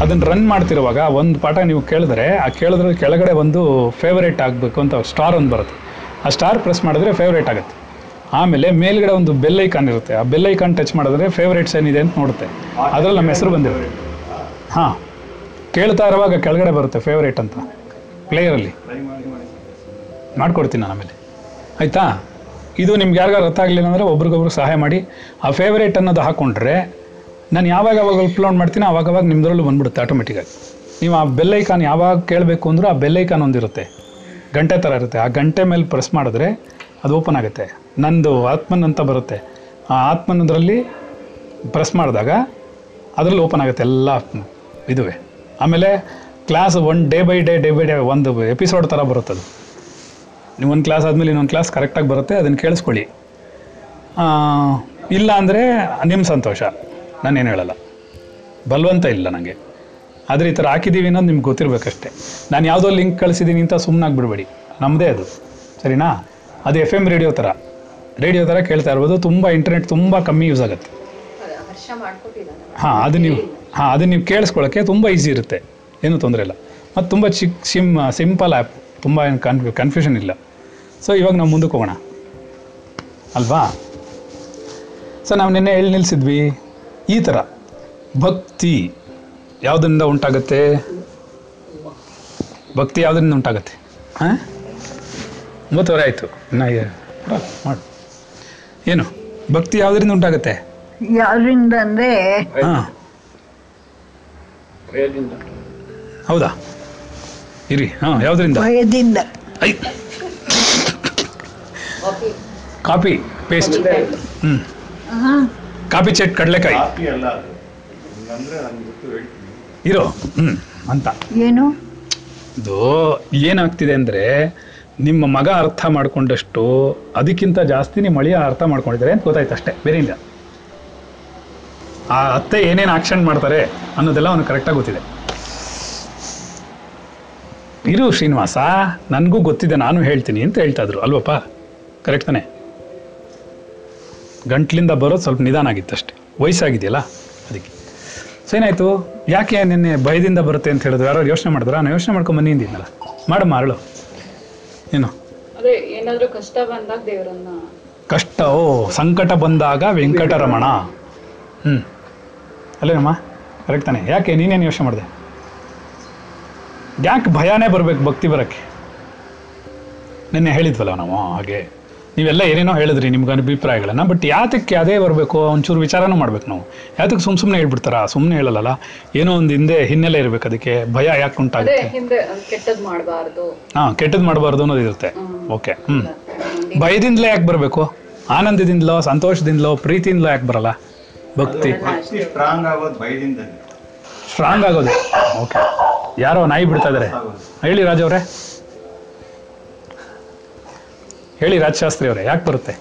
ಅದನ್ನು ರನ್ ಮಾಡ್ತಿರುವಾಗ ಒಂದು ಪಾಠ ನೀವು ಕೇಳಿದ್ರೆ, ಆ ಕೇಳಿದ್ರೆ ಕೆಳಗಡೆ ಒಂದು ಫೇವರೇಟ್ ಆಗಬೇಕು ಅಂತ ಸ್ಟಾರ್ ಒಂದು ಬರುತ್ತೆ. ಆ ಸ್ಟಾರ್ ಪ್ರೆಸ್ ಮಾಡಿದ್ರೆ ಫೇವ್ರೇಟ್ ಆಗುತ್ತೆ. ಆಮೇಲೆ ಮೇಲ್ಗಡೆ ಒಂದು ಬೆಲ್ ಐಕಾನ್ ಇರುತ್ತೆ. ಆ ಬೆಲ್ ಐಕಾನ್ ಟಚ್ ಮಾಡಿದ್ರೆ ಫೇವ್ರೇಟ್ಸ್ ಏನಿದೆ ಅಂತ ನೋಡುತ್ತೆ. ಅದರಲ್ಲಿ ನಮ್ಮ ಹೆಸರು ಬಂದಿರುತ್ತೆ. ಹಾಂ. ಕೇಳ್ತಾ ಇರುವಾಗ ಕೆಳಗಡೆ ಬರುತ್ತೆ ಫೇವ್ರೇಟ್ ಅಂತ. ಪ್ಲೇಯರಲ್ಲಿ ಮಾಡ್ಕೊಡ್ತೀನಿ ನಾನು ಆಮೇಲೆ. ಆಯಿತಾ? ಇದು ನಿಮ್ಗೆ ಯಾರಿಗಾರು ಅರ್ಥ ಆಗಲಿಲ್ಲ ಅಂದರೆ ಒಬ್ರಿಗೊಬ್ರು ಸಹಾಯ ಮಾಡಿ. ಆ ಫೇವ್ರೇಟ್ ಅನ್ನೋದು ಹಾಕ್ಕೊಂಡ್ರೆ ನಾನು ಯಾವಾಗ ಯಾವಾಗ ಅಪ್ಲೋಡ್ ಮಾಡ್ತೀನಿ ಆವಾಗ ಅವಾಗ ನಿಮ್ಮದ್ರಲ್ಲೂ ಬಂದ್ಬಿಡುತ್ತೆ ಆಟೋಮೆಟಿಕ್ಕಾಗಿ ನೀವು ಆ ಬೆಲ್ ಐಕಾನ್ ಯಾವಾಗ ಕೇಳಬೇಕು ಅಂದರೂ ಆ ಬೆಲ್ ಐಕಾನ್ ಒಂದಿರುತ್ತೆ. ಗಂಟೆ ಥರ ಇರುತ್ತೆ. ಆ ಗಂಟೆ ಮೇಲೆ ಪ್ರೆಸ್ ಮಾಡಿದ್ರೆ ಅದು ಓಪನ್ ಆಗುತ್ತೆ. ನಂದು ಆತ್ಮನ್ ಅಂತ ಬರುತ್ತೆ. ಆ ಆತ್ಮನದ್ರಲ್ಲಿ ಪ್ರೆಸ್ ಮಾಡಿದಾಗ ಅದರಲ್ಲಿ ಓಪನ್ ಆಗುತ್ತೆ ಎಲ್ಲ ಇದುವೆ. ಆಮೇಲೆ class one day by day day by day ಒಂದು ಎಪಿಸೋಡ್ ಥರ ಬರುತ್ತೆ ಅದು ನೀವು ಒಂದು ಕ್ಲಾಸ್ ಆದಮೇಲೆ ಇನ್ನೊಂದು ಕ್ಲಾಸ್ ಕರೆಕ್ಟಾಗಿ ಬರುತ್ತೆ, ಅದನ್ನು ಕೇಳಿಸ್ಕೊಳ್ಳಿ. ಇಲ್ಲ ಅಂದರೆ ನಿಮ್ಮ ಸಂತೋಷ. ನಾನೇನು ಹೇಳಲ್ಲ. ಬಲವಂತ ಇಲ್ಲ ನನಗೆ ಆದರೆ ಈ ಥರ ಹಾಕಿದ್ದೀವಿ ಅನ್ನೋದು ನಿಮ್ಗೆ ಗೊತ್ತಿರಬೇಕಷ್ಟೇ. ನಾನು ಯಾವುದೋ ಲಿಂಕ್ ಕಳಿಸಿದ್ದೀನಿ ಅಂತ ಸುಮ್ಮನಾಗಿ ಬಿಡಬೇಡಿ ನಮ್ಮದೇ ಅದು. ಸರಿನಾ? ಅದು ಎಫ್ ಎಂ ರೇಡಿಯೋ ಥರ ರೇಡಿಯೋ ಥರ ಕೇಳ್ತಾ ಇರ್ಬೋದು. ತುಂಬ ಇಂಟರ್ನೆಟ್ ತುಂಬ ಕಮ್ಮಿ ಯೂಸ್ ಆಗುತ್ತೆ. ಹಾಂ ಅದು ನೀವು ಹಾಂ ಅದು ನೀವು ಕೇಳಿಸ್ಕೊಳ್ಳೋಕ್ಕೆ ತುಂಬ ಈಸಿ ಇರುತ್ತೆ. ಏನೂ ತೊಂದರೆ ಇಲ್ಲ. ಮತ್ತು ತುಂಬ ಚಿಕ್ ಸಿಮ್ ಸಿಂಪಲ್ ಆ್ಯಪ್ ತುಂಬ ಏನು ಕನ್ ಕನ್ಫ್ಯೂಷನ್ ಇಲ್ಲ. ಸೊ ಇವಾಗ ನಾವು ಮುಂದಕ್ಕೆ ಹೋಗೋಣ. ಅಲ್ವಾ? ಸೊ ನಾವು ನಿನ್ನೆ ಹೇಳಿ ನಿಲ್ಲಿಸಿದ್ವಿ ಈ ಥರ ಭಕ್ತಿ. ಯಾವುದರಿಂದ ಉಂಟಾಗುತ್ತೆ? ಭಕ್ತಿ ಯಾವುದರಿಂದ ಉಂಟಾಗುತ್ತೆ? ಹಾಂ? ಒಂಬತ್ತುವರೆ ಆಯಿತು. ಇನ್ನು ಮಾಡು. ಏನು? ಭಕ್ತಿ ಯಾವುದರಿಂದ ಉಂಟಾಗುತ್ತೆ? ಯಾವ್ದ್ರಿಂದ ಅಂದ್ರೆ ಹಾಂ ಹೌದಾ? ಇರಿ ಹಾಂ ಯಾವ್ದ್ರಿಂದ? ಭಯದಿಂದ ಐ. ಕಾಪಿ. ಪೇಸ್ಟ್. ಹ್ಞೂ ಕಾಫಿ ಕಾಪಿ ಚಟ್ ಕಡಲೆಕಾಯಿ. ಕಾಪಿ ಅಲ್ಲ ಅದು. ಹಿಂಗಂದ್ರೆ ನಂಗೆ ಗೊತ್ತು ಹೇಳ್ತೀನಿ. ಇರೋ ಹ್ಮ್ ಅಂತ. ಏನು? ಇದು ಏನಾಗ್ತಿದೆ ಅಂದ್ರೆ ನಿಮ್ಮ ಮಗ ಅರ್ಥ ಮಾಡ್ಕೊಂಡಷ್ಟು ಅದಕ್ಕಿಂತ ಜಾಸ್ತಿ ನಿಮ್ಮ ಮಳಿಯ ಅರ್ಥ ಮಾಡ್ಕೊಂಡಿದ್ದಾರೆ ಅಂತ ಗೊತ್ತಾಯ್ತು ಅಷ್ಟೇ ಬೇರೆ ಇಲ್ಲ. ಆ ಅತ್ತೆ ಏನೇನು ಆಕ್ಷನ್ ಮಾಡ್ತಾರೆ ಅನ್ನೋದೆಲ್ಲ ಅವನು ಕರೆಕ್ಟಾಗಿ ಗೊತ್ತಿದೆ. ಇರು ಶ್ರೀನಿವಾಸ ನನಗೂ ಗೊತ್ತಿದೆ ನಾನು ಹೇಳ್ತೀನಿ ಅಂತ ಹೇಳ್ತಾ ಇದ್ರು. ಅಲ್ವಪ್ಪ? ಕರೆಕ್ಟ್ ತಾನೆ? ಗಂಟ್ಲಿಂದ ಬರೋದು ಸ್ವಲ್ಪ ನಿಧಾನ ಆಗಿತ್ತು ಅಷ್ಟೇ. ವಯಸ್ಸಾಗಿದೆಯಲ್ಲ? ಅದಕ್ಕೆ. ಸೊ ಏನಾಯಿತು? ಯಾಕೆ ನಿನ್ನೆ ಭಯದಿಂದ ಬರುತ್ತೆ ಅಂತ ಹೇಳಿದ್ರು? ಯಾರು ಯೋಚನೆ ಮಾಡಿದ್ರ? ನಾನು ಯೋಚನೆ ಮಾಡ್ಕೊಂಡು ಬಂದಿದ್ದೀನಲ್ಲ ಮಾಡು ಮಾರಳು ಏನು? ಅದೇ ಏನಾದ್ರೂ ಕಷ್ಟ ಬಂದಾಗ ಕಷ್ಟ ಓ ಸಂಕಟ ಬಂದಾಗ ವೆಂಕಟರಮಣ. ಹ್ಞೂ ಅಲ್ಲೇನಮ್ಮ ಕರೆಕ್ಟ್ ತಾನೆ. ಯಾಕೆ? ನೀನೇನು ಯೋಚನೆ ಮಾಡಿದೆ? ಯಾಕೆ ಭಯನೇ ಬರಬೇಕು ಭಕ್ತಿ ಬರೋಕ್ಕೆ? ನಿನ್ನೆ ಹೇಳಿದ್ವಲ್ಲ ನಾವು ಹಾಗೆ. ನೀವೆಲ್ಲ ಏನೇನೋ ಹೇಳಿದ್ರಿ ನಿಮ್ಗೆ ಅಭಿಪ್ರಾಯಗಳನ್ನ ಬಟ್ ಯಾತಕ್ಕೆ ಅದೇ ಬರಬೇಕು? ಒಂಚೂರು ವಿಚಾರನೂ ಮಾಡ್ಬೇಕು ನಾವು. ಯಾತಕ್ಕೆ ಸುಮ್ಮ ಸುಮ್ಮನೆ ಹೇಳ್ಬಿಡ್ತಾರಾ? ಸುಮ್ಮನೆ ಹೇಳಲ್ಲ ಏನೋ ಒಂದು ಹಿಂದೆ ಹಿನ್ನೆಲೆ ಇರಬೇಕು ಅದಕ್ಕೆ. ಭಯ ಯಾಕೆ ಉಂಟಾಗುತ್ತೆ? ಹಿಂದೆ ಕೆಟ್ಟದ್ ಮಾಡಬಾರ್ದು. ಹಾಂ ಕೆಟ್ಟದ್ದು ಮಾಡಬಾರ್ದು ಅನ್ನೋದು ಇರುತ್ತೆ. ಓಕೆ ಹ್ಞೂ ಭಯದಿಂದಲೇ ಯಾಕೆ ಬರಬೇಕು? ಆನಂದದಿಂದಲೋ ಸಂತೋಷದಿಂದಲೋ ಪ್ರೀತಿಯಿಂದಲೋ ಯಾಕೆ ಬರಲ್ಲ? ಭಕ್ತಿ. ಸ್ಟ್ರಾಂಗ್ ಆಗೋದು ಭಯದಿಂದಲೇ ಸ್ಟ್ರಾಂಗ್ ಆಗೋದು. ಓಕೆ ಯಾರೋ ನಾಯಿ ಬಿಡ್ತಾ ಇದ್ದಾರೆ ಹೇಳಿ ರಾಜ್ ಅವರೇ. ಹೇಳಿ ರಾಜಶಾಸ್ತ್ರಿ ಅವರೇ ಯಾಕೆ ಬರುತ್ತೆ?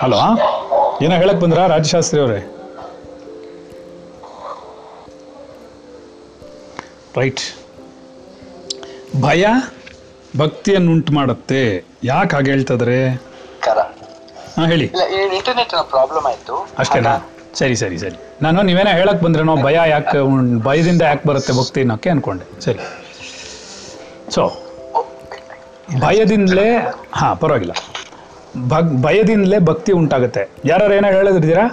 ಹಲೋ ಏನೋ ಹೇಳಕ್ ಬಂದ್ರ ರಾಜಶಾಸ್ತ್ರಿ ಅವರೇ? ರೈಟ್ ಭಯ ಭಕ್ತಿಯನ್ನುಂಟು ಮಾಡುತ್ತೆ ಯಾಕೆ ಹಾಗೆ ಹೇಳ್ತದ್ರೆ? ಕರ. ಹಾಂ ಹೇಳಿ. ಇಲ್ಲ ಇಂಟರ್ನೆಟ್ ಪ್ರಾಬ್ಲಮ್ ಆಯ್ತು. ಅಷ್ಟೇನಾ? ಸರಿ ಸರಿ ಸರಿ. ನಾನು ನೀವೇನೋ ಹೇಳಕ್ ಬಂದ್ರೇನೋ ಭಯ ಯಾಕೆ ಉಂ- ಭಯದಿಂದ ಯಾಕೆ ಬರುತ್ತೆ ಭಕ್ತಿ ಅನ್ನೋಕೆ ಅನ್ಕೊಂಡೆ. ಸರಿ. ಸೊ ಭಯದಿಂದಲೇ ಹಾ ಪರವಾಗಿಲ್ಲ. ಭಗ್ ಭಯದಿಂದಲೇ ಭಕ್ತಿ ಉಂಟಾಗುತ್ತೆ. ಯಾರು ಏನೋ ಹೇಳಿದ್ರಿದ್ದೀರಾ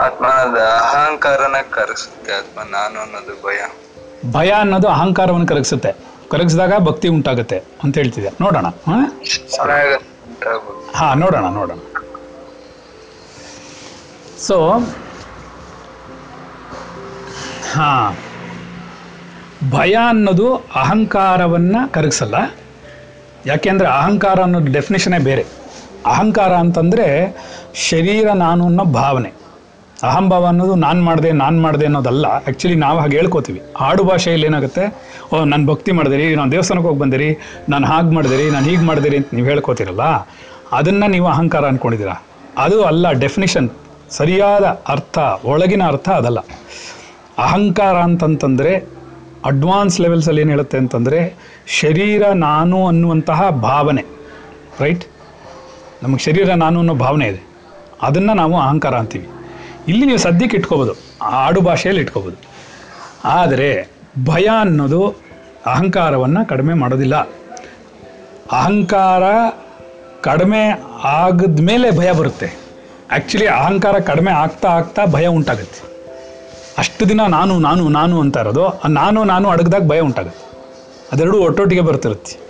ಆತ್ಮನದ ಅಹಂಕಾರನ ಕರೆಸುತ್ತೆ ಆತ್ಮ ನಾನು ಅನ್ನೋದು ಭಯ. ಭಯ ಅನ್ನೋದು ಅಹಂಕಾರವನ್ನು ಕರಗಿಸುತ್ತೆ. ಕರಗಿಸಿದಾಗ ಭಕ್ತಿ ಉಂಟಾಗುತ್ತೆ ಅಂತ ಹೇಳ್ತಿದ್ದೆ. ನೋಡೋಣ. ಹಾಂ? ನೋಡೋಣ ನೋಡೋಣ. ಸೊ ಹಾ. ಭಯ ಅನ್ನೋದು ಅಹಂಕಾರವನ್ನ ಕರಗಿಸಲ್ಲ. ಯಾಕೆಂದ್ರೆ ಅಹಂಕಾರ ಅನ್ನೋದು ಡೆಫಿನೇಷನೇ ಬೇರೆ. ಅಹಂಕಾರ ಅಂತಂದ್ರೆ ಶರೀರ, ನಾನು ಅನ್ನೋ ಭಾವನೆ. ಅಹಂಭಾವ ಅನ್ನೋದು ನಾನು ಮಾಡಿದೆ ನಾನು ಮಾಡಿದೆ ಅನ್ನೋದಲ್ಲ. ಆ್ಯಕ್ಚುಲಿ ನಾವು ಹಾಗೆ ಹೇಳ್ಕೋತೀವಿ. ಆಡು ಭಾಷೆಯಲ್ಲಿ ಏನಾಗುತ್ತೆ? ಓ, ನಾನು ಭಕ್ತಿ ಮಾಡಿದಿರಿ, ನಾನು ದೇವಸ್ಥಾನಕ್ಕೆ ಹೋಗಿ ಬಂದಿರಿ, ನಾನು ಹಾಗೆ ಮಾಡಿದಿರಿ, ನಾನು ಹೀಗೆ ಮಾಡಿದಿರಿ ಅಂತ ನೀವು ಹೇಳ್ಕೋತೀರಲ್ಲ? ಅದನ್ನು ನೀವು ಅಹಂಕಾರ ಅಂದ್ಕೊಂಡಿದ್ದೀರ ಅದು ಅಲ್ಲ ಡೆಫಿನಿಷನ್ ಸರಿಯಾದ ಅರ್ಥ, ಒಳಗಿನ ಅರ್ಥ ಅದಲ್ಲ. ಅಹಂಕಾರ ಅಂತಂತಂದರೆ ಅಡ್ವಾನ್ಸ್ ಲೆವೆಲ್ಸಲ್ಲಿ ಏನು ಹೇಳುತ್ತೆ ಅಂತಂದರೆ, ಶರೀರ ನಾನು ಅನ್ನುವಂತಹ ಭಾವನೆ. ರೈಟ್ ನಮಗೆ ಶರೀರ ನಾನು ಅನ್ನೋ ಭಾವನೆ ಇದೆ. ಅದನ್ನು ನಾವು ಅಹಂಕಾರ ಅಂತೀವಿ. ಇಲ್ಲಿ ನೀವು ಸದ್ಯಕ್ಕೆ ಇಟ್ಕೋಬೋದು. ಆಡು ಭಾಷೆಯಲ್ಲಿ ಇಟ್ಕೋಬೋದು. ಆದರೆ ಭಯ ಅನ್ನೋದು ಅಹಂಕಾರವನ್ನು ಕಡಿಮೆ ಮಾಡೋದಿಲ್ಲ. ಅಹಂಕಾರ ಕಡಿಮೆ ಆಗದ್ಮೇಲೆ ಭಯ ಬರುತ್ತೆ. ಆ್ಯಕ್ಚುಲಿ ಅಹಂಕಾರ ಕಡಿಮೆ ಆಗ್ತಾ ಆಗ್ತಾ ಭಯ ಉಂಟಾಗುತ್ತೆ. ಅಷ್ಟು ದಿನ ನಾನು ನಾನು ನಾನು ಅಂತ ಇರೋದು, ನಾನು ನಾನು ಅಡಗ್ದಾಗ ಭಯ ಉಂಟಾಗುತ್ತೆ. ಅದೆರಡೂ ಒಟ್ಟೊಟ್ಟಿಗೆ ಬರ್ತಿರುತ್ತೆ.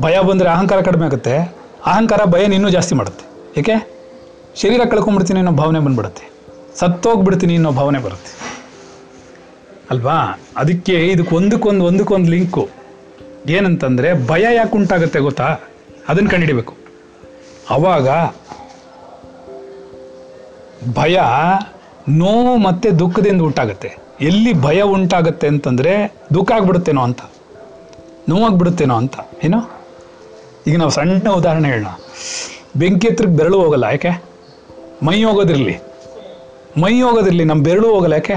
ಭಯ ಬಂದರೆ ಅಹಂಕಾರ ಕಡಿಮೆ ಆಗುತ್ತೆ. ಅಹಂಕಾರ ಭಯ ಇನ್ನೂ ಜಾಸ್ತಿ ಮಾಡುತ್ತೆ. ಏಕೆ? ಶರೀರ ಕಳ್ಕೊಂಡ್ಬಿಡ್ತೀನಿ ಅನ್ನೋ ಭಾವನೆ ಬಂದ್ಬಿಡುತ್ತೆ. ಸತ್ತೋಗ್ಬಿಡ್ತೀನಿ ಅನ್ನೋ ಭಾವನೆ ಬರುತ್ತೆ. ಅಲ್ವಾ? ಅದಕ್ಕೆ ಇದಕ್ಕೆ ಒಂದಕ್ಕೊಂದು ಒಂದಕ್ಕೊಂದು ಲಿಂಕು ಏನಂತಂದರೆ ಭಯ ಯಾಕೆ ಉಂಟಾಗುತ್ತೆ ಗೊತ್ತಾ? ಅದನ್ನು ಕಂಡಿಡಿಬೇಕು. ಅವಾಗ ಭಯ ನೋವು ಮತ್ತು ದುಃಖದಿಂದ ಉಂಟಾಗುತ್ತೆ. ಎಲ್ಲಿ ಭಯ ಉಂಟಾಗುತ್ತೆ ಅಂತಂದರೆ ದುಃಖ ಆಗ್ಬಿಡುತ್ತೇನೋ ಅಂತ. ನೋವಾಗ್ಬಿಡುತ್ತೇನೋ ಅಂತ. ಏನೋ? ಈಗ ನಾವು ಸಣ್ಣ ಉದಾಹರಣೆ ಹೇಳೋಣ. ಬೆಂಕಿ ಹತ್ರಕ್ಕೆ ಬೆರಳು ಹೋಗಲ್ಲ, ಯಾಕೆ? ಮೈ ಮೈ ಹೋಗೋದಿರಲಿ ನಮ್ಮ ಬೆರಳು ಹೋಗಲ್ಲ ಯಾಕೆ?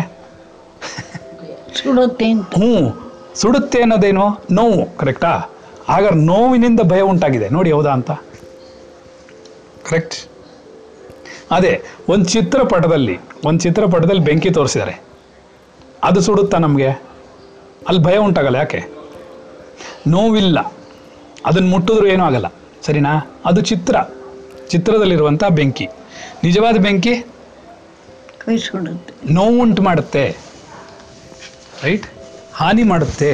ಸುಡುತ್ತೆ ಹ್ಞೂ ಸುಡುತ್ತೆ ಅನ್ನೋದೇನು? ನೋವು ಕರೆಕ್ಟಾ ಆಗ ನೋವಿನಿಂದ ಭಯ ಉಂಟಾಗಿದೆ. ನೋಡಿ ಹೌದಾ ಅಂತ. ಕರೆಕ್ಟ್ ಅದೇ ಒಂದು ಚಿತ್ರಪಟದಲ್ಲಿ ಒಂದು ಚಿತ್ರಪಟದಲ್ಲಿ ಬೆಂಕಿ ತೋರಿಸಿದ್ದಾರೆ. ಅದು ಸುಡುತ್ತಾ ನಮಗೆ? ಅಲ್ಲಿ ಭಯ ಉಂಟಾಗಲ್ಲ ಯಾಕೆ? ನೋವಿಲ್ಲ. ಅದನ್ನು ಮುಟ್ಟಿದ್ರೂ ಏನೂ ಆಗಲ್ಲ. ಸರಿನಾ? ಅದು ಚಿತ್ರ. ಚಿತ್ರದಲ್ಲಿರುವಂಥ ಬೆಂಕಿ. ನಿಜವಾದ ಬೆಂಕಿ? ನೋವುಂಟು ಮಾಡುತ್ತೆ ರೈಟ್ ಹಾನಿ ಮಾಡುತ್ತೆ,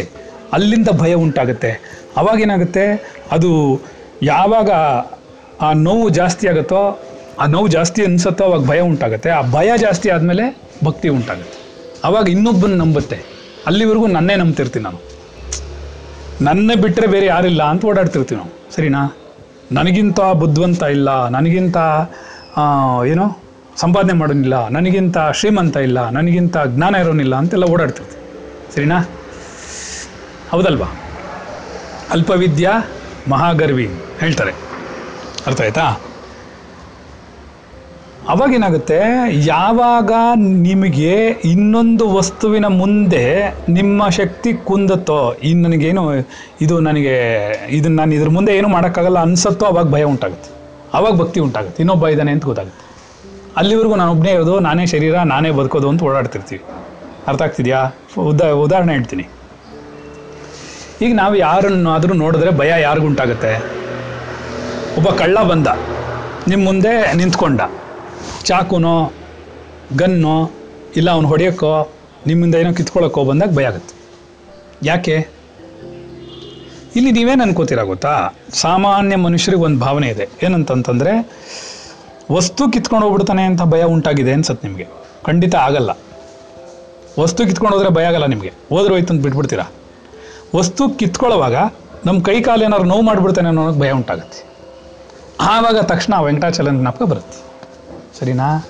ಅಲ್ಲಿಂದ ಭಯ ಉಂಟಾಗುತ್ತೆ. ಅವಾಗೇನಾಗುತ್ತೆ ಅದು ಯಾವಾಗ ಆ ನೋವು ಜಾಸ್ತಿ ಆಗುತ್ತೋ, ಆ ನೋವು ಜಾಸ್ತಿ ಅನಿಸುತ್ತೋ ಅವಾಗ ಭಯ ಉಂಟಾಗುತ್ತೆ. ಆ ಭಯ ಜಾಸ್ತಿ ಆದಮೇಲೆ ಭಕ್ತಿ ಉಂಟಾಗುತ್ತೆ. ಅವಾಗ ಇನ್ನೊಬ್ಬನ ನಂಬುತ್ತೆ. ಅಲ್ಲಿವರೆಗೂ ನನ್ನೇ ನಂಬ್ತಿರ್ತೀನಿ ನಾನು. ನನ್ನ ಬಿಟ್ಟರೆ ಬೇರೆ ಯಾರಿಲ್ಲ ಅಂತ ಓಡಾಡ್ತಿರ್ತೀವಿ ನಾವು. ಸರಿನಾ? ನನಗಿಂತ ಬುದ್ಧಿವಂತ ಇಲ್ಲ, ನನಗಿಂತ ಏನೋ ಸಂಪಾದನೆ ಮಾಡೋನಿಲ್ಲ, ನನಗಿಂತ ಶ್ರೀಮಂತ ಇಲ್ಲ, ನನಗಿಂತ ಜ್ಞಾನ ಇರೋನಿಲ್ಲ ಅಂತೆಲ್ಲ ಓಡಾಡ್ತಿರ್ತೀವಿ. ಸರಿನಾ? ಹೌದಲ್ವಾ? ಅಲ್ಪವಿದ್ಯಾ, ಮಹಾಗರ್ವಿ ಹೇಳ್ತಾರೆ. ಅರ್ಥ ಆಯ್ತಾ? ಅವಾಗೇನಾಗುತ್ತೆ? ಯಾವಾಗ ನಿಮಗೆ ಇನ್ನೊಂದು ವಸ್ತುವಿನ ಮುಂದೆ ನಿಮ್ಮ ಶಕ್ತಿ ಕುಂದತ್ತೋ ಇನ್ನು ನನಗೇನು ಇದು ನನಗೆ, ಇದನ್ನ ನಾನು ಇದ್ರ ಮುಂದೆ ಏನು ಮಾಡೋಕ್ಕಾಗಲ್ಲ ಅನ್ಸತ್ತೋ, ಅವಾಗ ಭಯ ಉಂಟಾಗುತ್ತೆ. ಅವಾಗ ಭಕ್ತಿ ಉಂಟಾಗುತ್ತೆ. ಇನ್ನೊಬ್ಬ ಇದ್ದಾನೆ ಅಂತ ಗೊತ್ತಾಗುತ್ತೆ. ಅಲ್ಲಿವರೆಗೂ ನಾನು ಒಬ್ಬನೇ ಇರೋದು, ನಾನೇ ಶರೀರ, ನಾನೇ ಬದುಕೋದು ಅಂತ ಓಡಾಡ್ತಿರ್ತೀವಿ. ಅರ್ಥ ಆಗ್ತಿದೆಯಾ? ಉದಾ, ಉದಾಹರಣೆ ಹೇಳ್ತೀನಿ. ಈಗ ನಾವು ಯಾರನ್ನಾದರೂ ನೋಡಿದ್ರೆ ಭಯ ಯಾರಿಗುಂಟಾಗುತ್ತೆ ಒಬ್ಬ ಕಳ್ಳ ಬಂದ. ನಿಮ್ಮ ಮುಂದೆ ನಿಂತ್ಕೊಂಡ. ಚಾಕುನೋ, ಗನ್ನೋ, ಇಲ್ಲ ಅವ್ನು ಹೊಡೆಯೋಕ್ಕೋ ನಿಮ್ಮಿಂದ ಏನೋ ಕಿತ್ಕೊಳ್ಳೋಕ್ಕೋ ಬಂದಾಗ ಭಯ ಆಗುತ್ತೆ. ಯಾಕೆ? ಇಲ್ಲಿ ನೀವೇನು ಅನ್ಕೋತೀರಾ ಗೊತ್ತಾ? ಸಾಮಾನ್ಯ ಮನುಷ್ಯರಿಗೆ ಒಂದು ಭಾವನೆ ಇದೆ. ಏನಂತಂತಂದರೆ ವಸ್ತು ಕಿತ್ಕೊಂಡು ಹೋಗ್ಬಿಡ್ತಾನೆ ಅಂತ ಭಯ ಉಂಟಾಗಿದೆ ಅನ್ಸತ್ತೆ ನಿಮಗೆ. ಖಂಡಿತ ಆಗಲ್ಲ. ವಸ್ತು ಕಿತ್ಕೊಂಡು ಹೋದ್ರೆ ಭಯ ಆಗಲ್ಲ ನಿಮಗೆ. ಹೋದ್ರೆ ಹೋಯ್ತು ಅಂತ ಬಿಟ್ಬಿಡ್ತೀರಾ? ವಸ್ತು ಕಿತ್ಕೊಳ್ಳೋವಾಗ ನಮ್ಮ ಕೈ ಕಾಲು ಏನಾದ್ರು ನೋವು ಮಾಡಿಬಿಡ್ತಾನೆ ಅನ್ನೋಕ್ಕೆ ಭಯ ಉಂಟಾಗುತ್ತೆ. ಆವಾಗ ತಕ್ಷಣ ವೆಂಕಟಾಚಲನ ಜ್ಞಾಪಕ ಬರುತ್ತೆ. ಸರಿನಾ?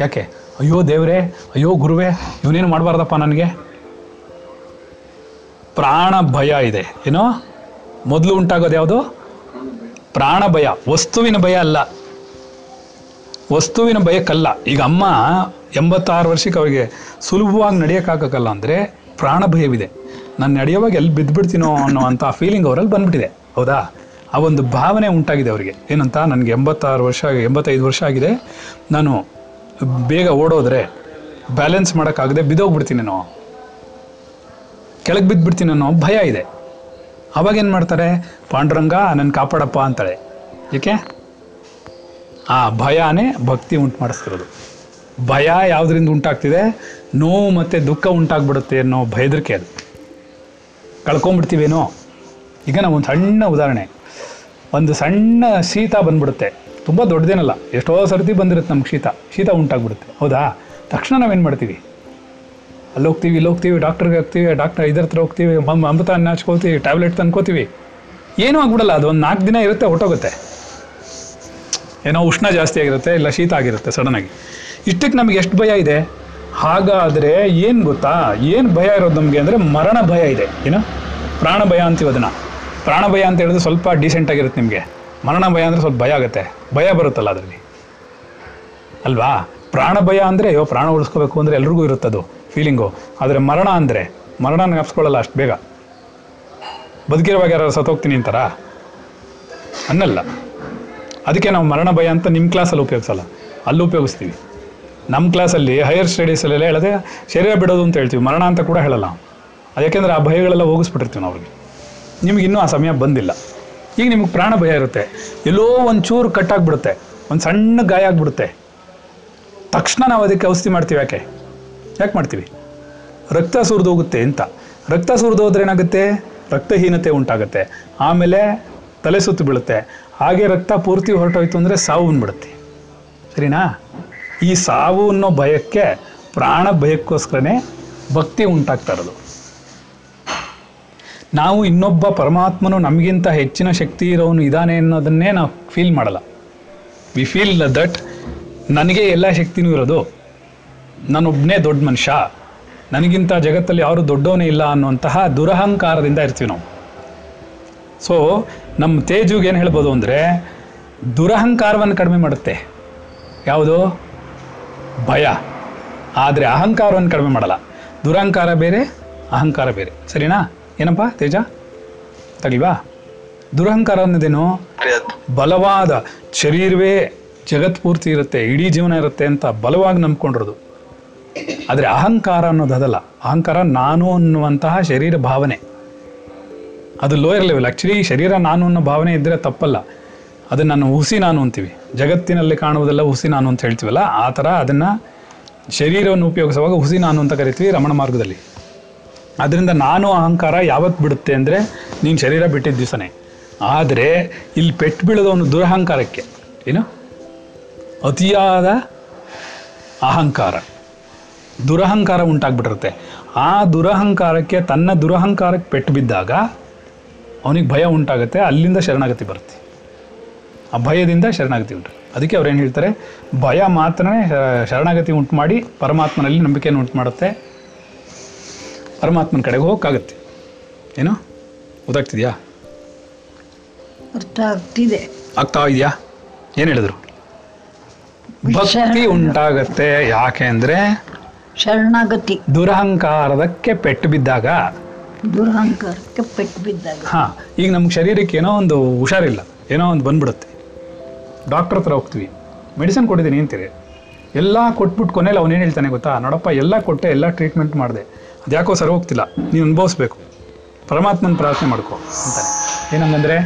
ಯಾಕೆ? ಅಯ್ಯೋ ದೇವರೇ, ಅಯ್ಯೋ ಗುರುವೇ, ಇವನೇನು ಮಾಡಬಾರ್ದಪ್ಪ ನನಗೆ? ಪ್ರಾಣ ಭಯ ಇದೆ. ಏನೋ? ಮೊದಲು ಉಂಟಾಗೋದು ಯಾವುದು? ಪ್ರಾಣ ಭಯ. ವಸ್ತುವಿನ ಭಯ ಅಲ್ಲ. ವಸ್ತುವಿನ ಭಯಕ್ಕಲ್ಲ ಈಗ ಅಮ್ಮ ಎಂಬತ್ತಾರು ವರ್ಷಕ್ಕೆ ಅವರಿಗೆ ಸುಲಭವಾಗಿ ನಡೆಯೋಕ್ಕಾಗಲ್ಲ ಅಂದರೆ ಪ್ರಾಣ ಭಯವಿದೆ. ನಾನು ನಡೆಯುವಾಗ ಎಲ್ಲಿ ಬಿದ್ದುಬಿಡ್ತೀನೋ ಅನ್ನೋ ಅಂಥ ಫೀಲಿಂಗ್ ಅವರಲ್ಲಿ ಬಂದ್ಬಿಟ್ಟಿದೆ. ಹೌದಾ? ಆ ಒಂದು ಭಾವನೆ ಉಂಟಾಗಿದೆ ಅವರಿಗೆ. ಏನಂತ? ನನಗೆ ಎಂಬತ್ತಾರು ವರ್ಷ, ಎಂಬತ್ತೈದು ವರ್ಷ ಆಗಿದೆ. ನಾನು ಬೇಗ ಓಡೋದ್ರೆ ಬ್ಯಾಲೆನ್ಸ್ ಮಾಡೋಕ್ಕಾಗದೆ ಬಿದ್ದೋಗ್ಬಿಡ್ತೀನೇನೋ ಕೆಳಗೆ ಬಿದ್ದುಬಿಡ್ತೀನಿ ಅನ್ನೋ ಭಯ ಇದೆ. ಅವಾಗೇನು ಮಾಡ್ತಾರೆ? ಪಾಂಡುರಂಗ ನನ್ನ ಕಾಪಾಡಪ್ಪ ಅಂತಾಳೆ. ಏಕೆ? ಆ ಭಯನೇ ಭಕ್ತಿ ಉಂಟು ಮಾಡಿಸ್ತಿರೋದು. ಭಯ ಯಾವುದರಿಂದ ಉಂಟಾಗ್ತಿದೆ? ನೋವು ಮತ್ತು ದುಃಖ ಉಂಟಾಗ್ಬಿಡುತ್ತೆ ಅನ್ನೋ ಭಯದ್ರಿಕೆ ಅದು. ಕಳ್ಕೊಂಡ್ಬಿಡ್ತೀವೇನೋ? ಈಗ ನಾವು ಒಂದು ಸಣ್ಣ ಉದಾಹರಣೆ. ಒಂದು ಸಣ್ಣ ಶೀತ ಬಂದ್ಬಿಡುತ್ತೆ. ತುಂಬ ದೊಡ್ಡದೇನಲ್ಲ, ಎಷ್ಟೋ ಸರ್ತಿ ಬಂದಿರುತ್ತೆ ನಮ್ಗೆ ಶೀತ. ಶೀತ ಉಂಟಾಗ್ಬಿಡುತ್ತೆ. ಹೌದಾ? ತಕ್ಷಣ ನಾವೇನು ಮಾಡ್ತೀವಿ? ಅಲ್ಲಿ ಹೋಗ್ತೀವಿ ಇಲ್ಲಿ ಹೋಗ್ತೀವಿ ಡಾಕ್ಟ್ರಿಗೆ ಹೋಗ್ತೀವಿ ಡಾಕ್ಟರ್ ಇದ್ರ ಹತ್ರ ಹೋಗ್ತೀವಿ, ಅಮೃತ ಅನ್ನ ಹಚ್ಕೊಳ್ತೀವಿ, ಟ್ಯಾಬ್ಲೆಟ್ ತಂದ್ಕೋತೀವಿ ಏನೂ ಆಗ್ಬಿಡಲ್ಲ, ಅದು ಒಂದು ನಾಲ್ಕು ದಿನ ಇರುತ್ತೆ, ಹೊಟ್ಟೋಗುತ್ತೆ. ಏನೋ ಉಷ್ಣ ಜಾಸ್ತಿ ಆಗಿರುತ್ತೆ, ಇಲ್ಲ ಶೀತ ಆಗಿರುತ್ತೆ ಸಡನ್ನಾಗಿ ಇಷ್ಟಕ್ಕೆ ನಮಗೆ ಎಷ್ಟು ಭಯ ಇದೆ? ಹಾಗಾದರೆ ಏನು ಗೊತ್ತಾ? ಏನು ಭಯ ಇರೋದು ನಮಗೆ ಅಂದರೆ ಮರಣ ಭಯ ಇದೆ. ಏನು? ಪ್ರಾಣ ಭಯ ಅಂತೀವಿ ಅದನ್ನು. ಪ್ರಾಣ ಭಯ ಅಂತ ಹೇಳಿದ್ರೆ ಸ್ವಲ್ಪ ಡೀಸೆಂಟ್ ಆಗಿರುತ್ತೆ ನಿಮಗೆ. ಮರಣ ಭಯ ಅಂದರೆ ಸ್ವಲ್ಪ ಭಯ ಆಗುತ್ತೆ. ಭಯ ಬರುತ್ತಲ್ಲ ಅದರಲ್ಲಿ. ಅಲ್ವಾ? ಪ್ರಾಣ ಭಯ ಅಂದರೆ, ಅಯ್ಯೋ, ಪ್ರಾಣ ಉಳಿಸ್ಕೋಬೇಕು ಅಂದರೆ ಎಲ್ರಿಗೂ ಇರುತ್ತದು ಫೀಲಿಂಗು ಆದರೆ ಮರಣ ಅಂದರೆ ಮರಣ ನೆನಪಿಸ್ಕೊಳ್ಳಲ್ಲ ಅಷ್ಟು ಬೇಗ. ಬದುಕಿರುವಾಗ ಯಾರು ಸತ್ತೋಗ್ತೀನಿ ಅಂತಾರಾ? ಅನ್ನಲ್ಲ. ಅದಕ್ಕೆ ನಾವು ಮರಣ ಭಯ ಅಂತ ನಿಮ್ಮ ಕ್ಲಾಸಲ್ಲಿ ಉಪಯೋಗಿಸಲ್ಲ. ಅಲ್ಲಿ ಉಪಯೋಗಿಸ್ತೀವಿ. ನಮ್ಮ ಕ್ಲಾಸಲ್ಲಿ ಹೈಯರ್ ಸ್ಟಡೀಸಲ್ಲೆಲ್ಲ ಹೇಳದೆ ಶರೀರ ಬಿಡೋದು ಅಂತ ಹೇಳ್ತೀವಿ. ಮರಣ ಅಂತ ಕೂಡ ಹೇಳಲ್ಲ. ಅದು ಯಾಕೆಂದರೆ ಆ ಭಯಗಳೆಲ್ಲ ಹೋಗಿಸ್ಬಿಟ್ಟಿರ್ತೀವಿ ನಾವು ಅವ್ರಿಗೆ. ನಿಮ್ಗೆ ಇನ್ನೂ ಆ ಸಮಯ ಬಂದಿಲ್ಲ. ಈಗ ನಿಮಗೆ ಪ್ರಾಣ ಭಯ ಇರುತ್ತೆ. ಎಲ್ಲೋ ಒಂದು ಚೂರು ಕಟ್ಟಾಗ್ಬಿಡುತ್ತೆ. ಒಂದು ಸಣ್ಣ ಗಾಯ ಆಗಿಬಿಡುತ್ತೆ. ತಕ್ಷಣ ನಾವು ಅದಕ್ಕೆ ಔಷಧಿ ಮಾಡ್ತೀವಿ ಯಾಕೆ? ಯಾಕೆ ಮಾಡ್ತೀವಿ? ರಕ್ತ ಸುರಿದೋಗುತ್ತೆ ಅಂತ. ರಕ್ತ ಸುರಿದೋದ್ರೆ ಏನಾಗುತ್ತೆ? ರಕ್ತಹೀನತೆ ಉಂಟಾಗುತ್ತೆ. ಆಮೇಲೆ ತಲೆ ಸುತ್ತು ಬೀಳುತ್ತೆ. ಹಾಗೆ ರಕ್ತ ಪೂರ್ತಿ ಹೊರಟೋಯ್ತು ಅಂದರೆ ಸಾವು ಬಂದ್ಬಿಡುತ್ತೆ. ಸರಿನಾ? ಈ ಸಾವು ಅನ್ನೋ ಭಯಕ್ಕೆ ಪ್ರಾಣ ಭಯಕ್ಕೋಸ್ಕರನೇ ಭಕ್ತಿ ಉಂಟಾಗ್ತಾ ಇರೋದು. ನಾವು ಇನ್ನೊಬ್ಬ ಪರಮಾತ್ಮನು ನಮಗಿಂತ ಹೆಚ್ಚಿನ ಶಕ್ತಿ ಇರೋನು ಇದ್ದಾನೆ ಅನ್ನೋದನ್ನೇ ನಾವು ಫೀಲ್ ಮಾಡಲ್ಲ. ವಿ ಫೀಲ್ ದಟ್ ನನಗೆ ಎಲ್ಲ ಶಕ್ತಿನೂ ಇರೋದು. ನಾನೊಬ್ಬನೇ ದೊಡ್ಡ ಮನುಷ್ಯ. ನನಗಿಂತ ಜಗತ್ತಲ್ಲಿ ಯಾರು ದೊಡ್ಡವನೇ ಇಲ್ಲ ಅನ್ನುವಂತಹ ದುರಹಂಕಾರದಿಂದ ಇರ್ತೀವಿ ನಾವು. ಸೊ ನಮ್ಮ ತೇಜುಗೆ ಏನು ಹೇಳ್ಬೋದು ಅಂದರೆ ದುರಹಂಕಾರವನ್ನು ಕಡಿಮೆ ಮಾಡುತ್ತೆ. ಯಾವುದು? ಭಯ. ಆದರೆ ಅಹಂಕಾರವನ್ನು ಕಡಿಮೆ ಮಾಡಲ್ಲ. ದುರಹಂಕಾರ ಬೇರೆ, ಅಹಂಕಾರ ಬೇರೆ. ಸರಿನಾ? ಏನಪ್ಪ ತೇಜ? ತಗಿಲ್ವಾ? ದುರಹಂಕಾರ ಅನ್ನೋದೇನು ಬಲವಾದ ಶರೀರವೇ ಜಗತ್ ಪೂರ್ತಿ ಇರುತ್ತೆ, ಇಡೀ ಜೀವನ ಇರುತ್ತೆ ಅಂತ ಬಲವಾಗಿ ನಂಬ್ಕೊಂಡಿರೋದು. ಆದರೆ ಅಹಂಕಾರ ಅನ್ನೋದು ಅದಲ್ಲ. ಅಹಂಕಾರ ನಾನು ಅನ್ನುವಂತಹ ಶರೀರ ಭಾವನೆ. ಅದು ಲೋಯರ್ ಲೆವೆಲ್ ಆ್ಯಕ್ಚುಲಿ ಶರೀರ ನಾನು ಅನ್ನೋ ಭಾವನೆ ಇದ್ದರೆ ತಪ್ಪಲ್ಲ. ಅದನ್ನು ನಾನು ಹುಸಿ ನಾನು ಅಂತೀವಿ. ಜಗತ್ತಿನಲ್ಲಿ ಕಾಣುವುದೆಲ್ಲ ಹುಸಿ ನಾನು ಅಂತ ಹೇಳ್ತೀವಲ್ಲ, ಆ ಥರ ಅದನ್ನು ಶರೀರವನ್ನು ಉಪಯೋಗಿಸುವಾಗ ಹುಸಿ ನಾನು ಅಂತ ಕರಿತೀವಿ ರಮಣ ಮಾರ್ಗದಲ್ಲಿ. ಅದರಿಂದ ನಾನು ಅಹಂಕಾರ ಯಾವತ್ತು ಬಿಡುತ್ತೆ ಅಂದರೆ ನೀನು ಶರೀರ ಬಿಟ್ಟಿದ್ದ ದಿವಸನೇ. ಆದರೆ ಇಲ್ಲಿ ಪೆಟ್ಟು ಬೀಳೋದು ಒಂದು ದುರಹಂಕಾರಕ್ಕೆ. ಏನು? ಅತಿಯಾದ ಅಹಂಕಾರ. ದುರಹಂಕಾರ ಉಂಟಾಗ್ಬಿಟ್ಟಿರುತ್ತೆ. ಆ ದುರಹಂಕಾರಕ್ಕೆ, ತನ್ನ ದುರಹಂಕಾರಕ್ಕೆ ಪೆಟ್ಟು ಬಿದ್ದಾಗ ಅವನಿಗೆ ಭಯ ಉಂಟಾಗುತ್ತೆ ಅಲ್ಲಿಂದ ಶರಣಾಗತಿ ಬರುತ್ತೆ. ಆ ಭಯದಿಂದ ಶರಣಾಗತಿ ಉಂಟು. ಅದಕ್ಕೆ ಅವ್ರು ಏನು ಹೇಳ್ತಾರೆ ಭಯ ಮಾತ್ರನೇ ಶರಣಾಗತಿ ಉಂಟು ಮಾಡಿ ಪರಮಾತ್ಮನಲ್ಲಿ ನಂಬಿಕೆಯನ್ನು ಉಂಟು ಮಾಡುತ್ತೆ. ಪರಮಾತ್ಮನ ಕಡೆಗೆ ಹೋಗೋಕ್ಕಾಗತ್ತೆ. ಏನು? ಗೊತ್ತಾಗ್ತಿದ್ಯಾ ಅರ್ಥ ಆಗ್ತಿದೆ. ಆಗ್ತಾ ಇದೆಯಾ? ಏನು ಹೇಳಿದ್ರು? ಭಕ್ತಿ ಉಂಟಾಗತ್ತೆ ಯಾಕೆ ಅಂದರೆ ಶರಣಾಗತಿ. ದುರಹಂಕಾರದಕ್ಕೆ ಪೆಟ್ಟು ಬಿದ್ದಾಗ ದುರಹಂಕಾರಕ್ಕೆ ಪೆಟ್ಟು ಬಿದ್ದಾಗ. ಹಾಂ, ಈಗ ನಮ್ಮ ಶರೀರಕ್ಕೆ ಏನೋ ಒಂದು ಹುಷಾರಿಲ್ಲ, ಏನೋ ಒಂದು ಬಂದ್ಬಿಡುತ್ತೆ. ಡಾಕ್ಟರ್ ಹತ್ರ ಹೋಗ್ತೀವಿ. ಮೆಡಿಸಿನ್ ಕೊಟ್ಟಿದ್ದೀನಿ ಅಂತೀರಿ ಎಲ್ಲ ಕೊಟ್ಬಿಟ್ಟು ಕೊನೆಯಲ್ಲಿ ಅವನೇನು ಹೇಳ್ತಾನೆ ಗೊತ್ತಾ? ನೋಡಪ್ಪ, ಎಲ್ಲ ಕೊಟ್ಟೆ, ಎಲ್ಲ ಟ್ರೀಟ್ಮೆಂಟ್ ಮಾಡಿದೆ. ಅದು ಯಾಕೋ ಸರಿ ಹೋಗ್ತಿಲ್ಲ ನೀವು ಅನುಭವಿಸ್ಬೇಕು. ಪರಮಾತ್ಮನ ಪ್ರಾರ್ಥನೆ ಮಾಡ್ಕೊ, ಅಂತಾನೆ. ಏನಂಗಂದ್ರೆ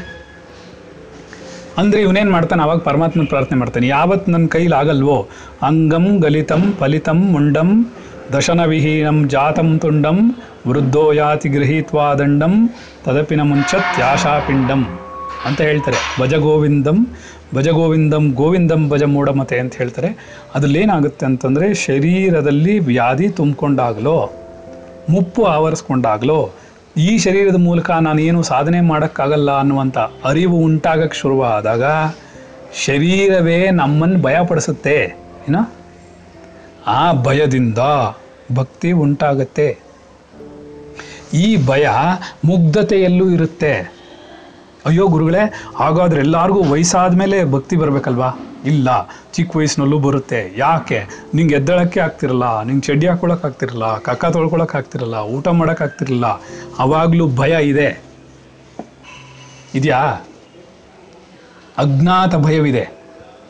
ಅಂದ್ರೆ ಇವನೇನು ಮಾಡ್ತಾನೆ? ಅವಾಗ ಪರಮಾತ್ಮನ ಪ್ರಾರ್ಥನೆ ಮಾಡ್ತಾನೆ. ಯಾವತ್ತು ನನ್ನ ಕೈಲಿ ಆಗಲ್ವೋ, ಅಂಗಂ ಗಲಿತಂ ಫಲಿತಂ ಮುಂಡಂ ದಶನವಿಹೀನಂ ಜಾತಂ ತುಂಡಂ ವೃದ್ಧೋ ಯಾತಿ ಗೃಹೀತ್ವಾ ದಂಡಂ ತದಪಿನ ಮುಂಚತ್ ಯಾಶಾಪಿಂಡಂ ಅಂತ ಹೇಳ್ತಾರೆ. ಭಜಗೋವಿಂದಂ ಭಜಗೋವಿಂದಂ ಭಜ ಗೋವಿಂದಂ ಭಜ ಮೂಢಮತೆ ಅಂತ ಹೇಳ್ತಾರೆ. ಅದಲ್ಲೇನಾಗುತ್ತೆ ಅಂತಂದರೆ, ಶರೀರದಲ್ಲಿ ವ್ಯಾಧಿ ತುಂಬಿಕೊಂಡಾಗಲೋ, ಮುಪ್ಪು ಆವರಿಸ್ಕೊಂಡಾಗಲೋ, ಈ ಶರೀರದ ಮೂಲಕ ನಾನೇನು ಸಾಧನೆ ಮಾಡೋಕ್ಕಾಗಲ್ಲ ಅನ್ನುವಂಥ ಅರಿವು ಉಂಟಾಗಕ್ಕೆ ಶುರುವಾದಾಗ, ಶರೀರವೇ ನಮ್ಮನ್ನು ಭಯಪಡಿಸುತ್ತೆ. ಏನೋ? ಆ ಭಯದಿಂದ ಭಕ್ತಿ ಉಂಟಾಗತ್ತೆ. ಈ ಭಯ ಮುಗ್ಧತೆಯಲ್ಲೂ ಇರುತ್ತೆ. ಅಯ್ಯೋ ಗುರುಗಳೇ, ಹಾಗಾದ್ರೆ ಎಲ್ಲರಿಗೂ ವಯಸ್ಸಾದ ಮೇಲೆ ಭಕ್ತಿ ಬರಬೇಕಲ್ವಾ? ಇಲ್ಲ, ಚಿಕ್ಕ ವಯಸ್ಸಿನಲ್ಲೂ ಬರುತ್ತೆ. ಯಾಕೆ? ನಿಂಗೆ ಎದ್ದಳಕ್ಕೆ ಆಗ್ತಿರಲ್ಲ, ನಿಂಗೆ ಚಡ್ಡಿ ಹಾಕೊಳಕ್ ಆಗ್ತಿರಲ್ಲ, ಕಕ್ಕ ತೊಳ್ಕೊಳಕ್ ಆಗ್ತಿರಲ್ಲ, ಊಟ ಮಾಡಕ್ ಆಗ್ತಿರಲ್ಲ, ಅವಾಗಲೂ ಭಯ ಇದೆ. ಇದೆಯಾ? ಅಜ್ಞಾತ ಭಯವಿದೆ.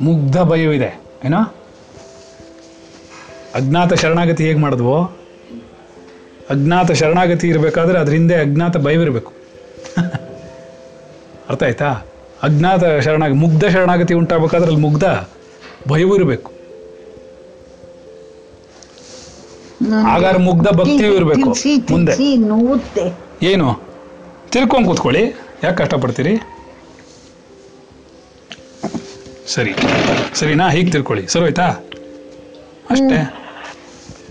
ಮುಗ್ಧ ಭಯವಿದೆ. ಏನೋ? ಅಜ್ಞಾತ ಶರಣಾಗತಿ ಹೇಗೆ ಮಾಡಿದ್ವೋ? ಅಜ್ಞಾತ ಶರಣಾಗತಿ ಇರಬೇಕಾದ್ರೆ ಅದ್ರ ಹಿಂದೆ ಅಜ್ಞಾತ ಭಯವಿರಬೇಕು [laughs] ಅರ್ಥ ಆಯ್ತಾ? ಅಜ್ಞಾತ ಶರಣಾಗ ಮುಗ್ಧ ಶರಣಾಗತಿ ಉಂಟಾಗಬೇಕಾದ್ರೆ ಅಲ್ಲಿ ಮುಗ್ಧ ಭಯವೂ ಇರಬೇಕು. ಹಾಗಾದ್ರೆ ಮುಗ್ಧ ಭಕ್ತಿಯೂ ಇರಬೇಕು ಮುಂದೆ. ಏನು? ತಿರ್ಕೊಂಡು ಕೂತ್ಕೊಳ್ಳಿ. ಯಾಕೆ ಕಷ್ಟಪಡ್ತೀರಿ? ಸರಿ. ಸರಿನಾ? ಹೀಗೆ ತಿಳ್ಕೊಳ್ಳಿ ಸರಿ ಆಯ್ತಾ ಅಷ್ಟೇ?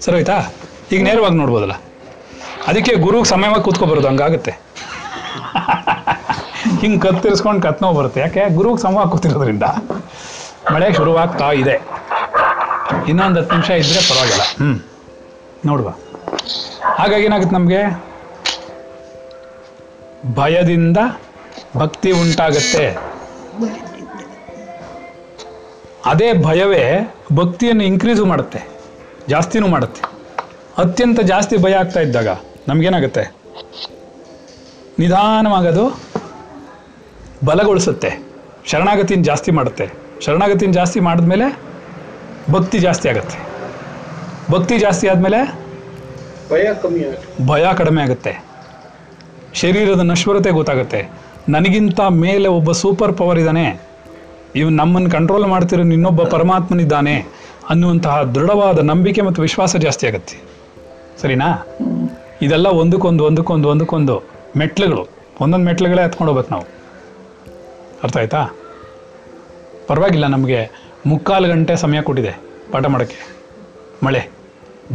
ಸರಿ ಆಯ್ತಾ? ಈಗ ನೇರವಾಗಿ ನೋಡ್ಬೋದಲ್ಲ. ಅದಕ್ಕೆ ಗುರುಗೆ ಸಮಯವಾಗಿ ಕೂತ್ಕೊಬರೋದು ಹಂಗಾಗುತ್ತೆ. [laughs] ಹಿಂಗೆ ಕತ್ತಿರಿಸ್ಕೊಂಡು ಕತ್ನೋ ಬರುತ್ತೆ. ಯಾಕೆ? ಗುರುಗೆ ಸಮವಾಗಿ ಕೂತಿರೋದ್ರಿಂದ. ಮಳೆ ಶುರುವಾಗ್ತಾ ಇದೆ. ಇನ್ನೊಂದು ಹತ್ತು ನಿಮಿಷ ಇದ್ರೆ ಪರವಾಗಿಲ್ಲ. ಹ್ಞೂ ನೋಡುವ. ಹಾಗಾಗಿ ಏನಾಗುತ್ತೆ ನಮಗೆ? ಭಯದಿಂದ ಭಕ್ತಿ ಉಂಟಾಗತ್ತೆ. ಅದೇ ಭಯವೇ ಭಕ್ತಿಯನ್ನು ಇನ್ಕ್ರೀಸು ಮಾಡುತ್ತೆ. ಜಾಸ್ತಿನೂ ಮಾಡುತ್ತೆ. ಅತ್ಯಂತ ಜಾಸ್ತಿ ಭಯ ಆಗ್ತಾ ಇದ್ದಾಗ ನಮಗೇನಾಗುತ್ತೆ? ನಿಧಾನವಾಗದು ಬಲಗೊಳಿಸುತ್ತೆ. ಶರಣಾಗತಿನ ಜಾಸ್ತಿ ಮಾಡುತ್ತೆ. ಶರಣಾಗತಿನ ಜಾಸ್ತಿ ಮಾಡಿದ್ಮೇಲೆ ಭಕ್ತಿ ಜಾಸ್ತಿ ಆಗುತ್ತೆ. ಭಕ್ತಿ ಜಾಸ್ತಿ ಆದಮೇಲೆ ಭಯ ಕಮ್ಮಿ ಆಗುತ್ತೆ. ಭಯ ಕಡಿಮೆ ಆಗುತ್ತೆ. ಶರೀರದ ನಶ್ವರತೆ ಗೊತ್ತಾಗುತ್ತೆ. ನನಗಿಂತ ಮೇಲೆ ಒಬ್ಬ ಸೂಪರ್ ಪವರ್ ಇದ್ದಾನೆ. ಇವ್ ನಮ್ಮನ್ನು ಕಂಟ್ರೋಲ್ ಮಾಡ್ತಿರೋ ಇನ್ನೊಬ್ಬ ಪರಮಾತ್ಮನಿದ್ದಾನೆ. ಅನ್ನುವಂತಹ ದೃಢವಾದ ನಂಬಿಕೆ ಮತ್ತು ವಿಶ್ವಾಸ ಜಾಸ್ತಿ ಆಗುತ್ತೆ. ಸರಿನಾ? ಇದೆಲ್ಲ ಒಂದಕ್ಕೊಂದು ಒಂದಕ್ಕೊಂದು ಒಂದಕ್ಕೊಂದು ಮೆಟ್ಲುಗಳು. ಒಂದೊಂದು ಮೆಟ್ಲುಗಳೇ ಹತ್ಕೊಂಡು ಹೋಗ್ಬೇಕು ನಾವು. ಅರ್ಥ ಆಯ್ತಾ? ಪರವಾಗಿಲ್ಲ ನಮಗೆ ಮುಕ್ಕಾಲು ಗಂಟೆ ಸಮಯ ಕೊಟ್ಟಿದೆ ಪಾಠ ಮಾಡೋಕ್ಕೆ. ಮಳೆ.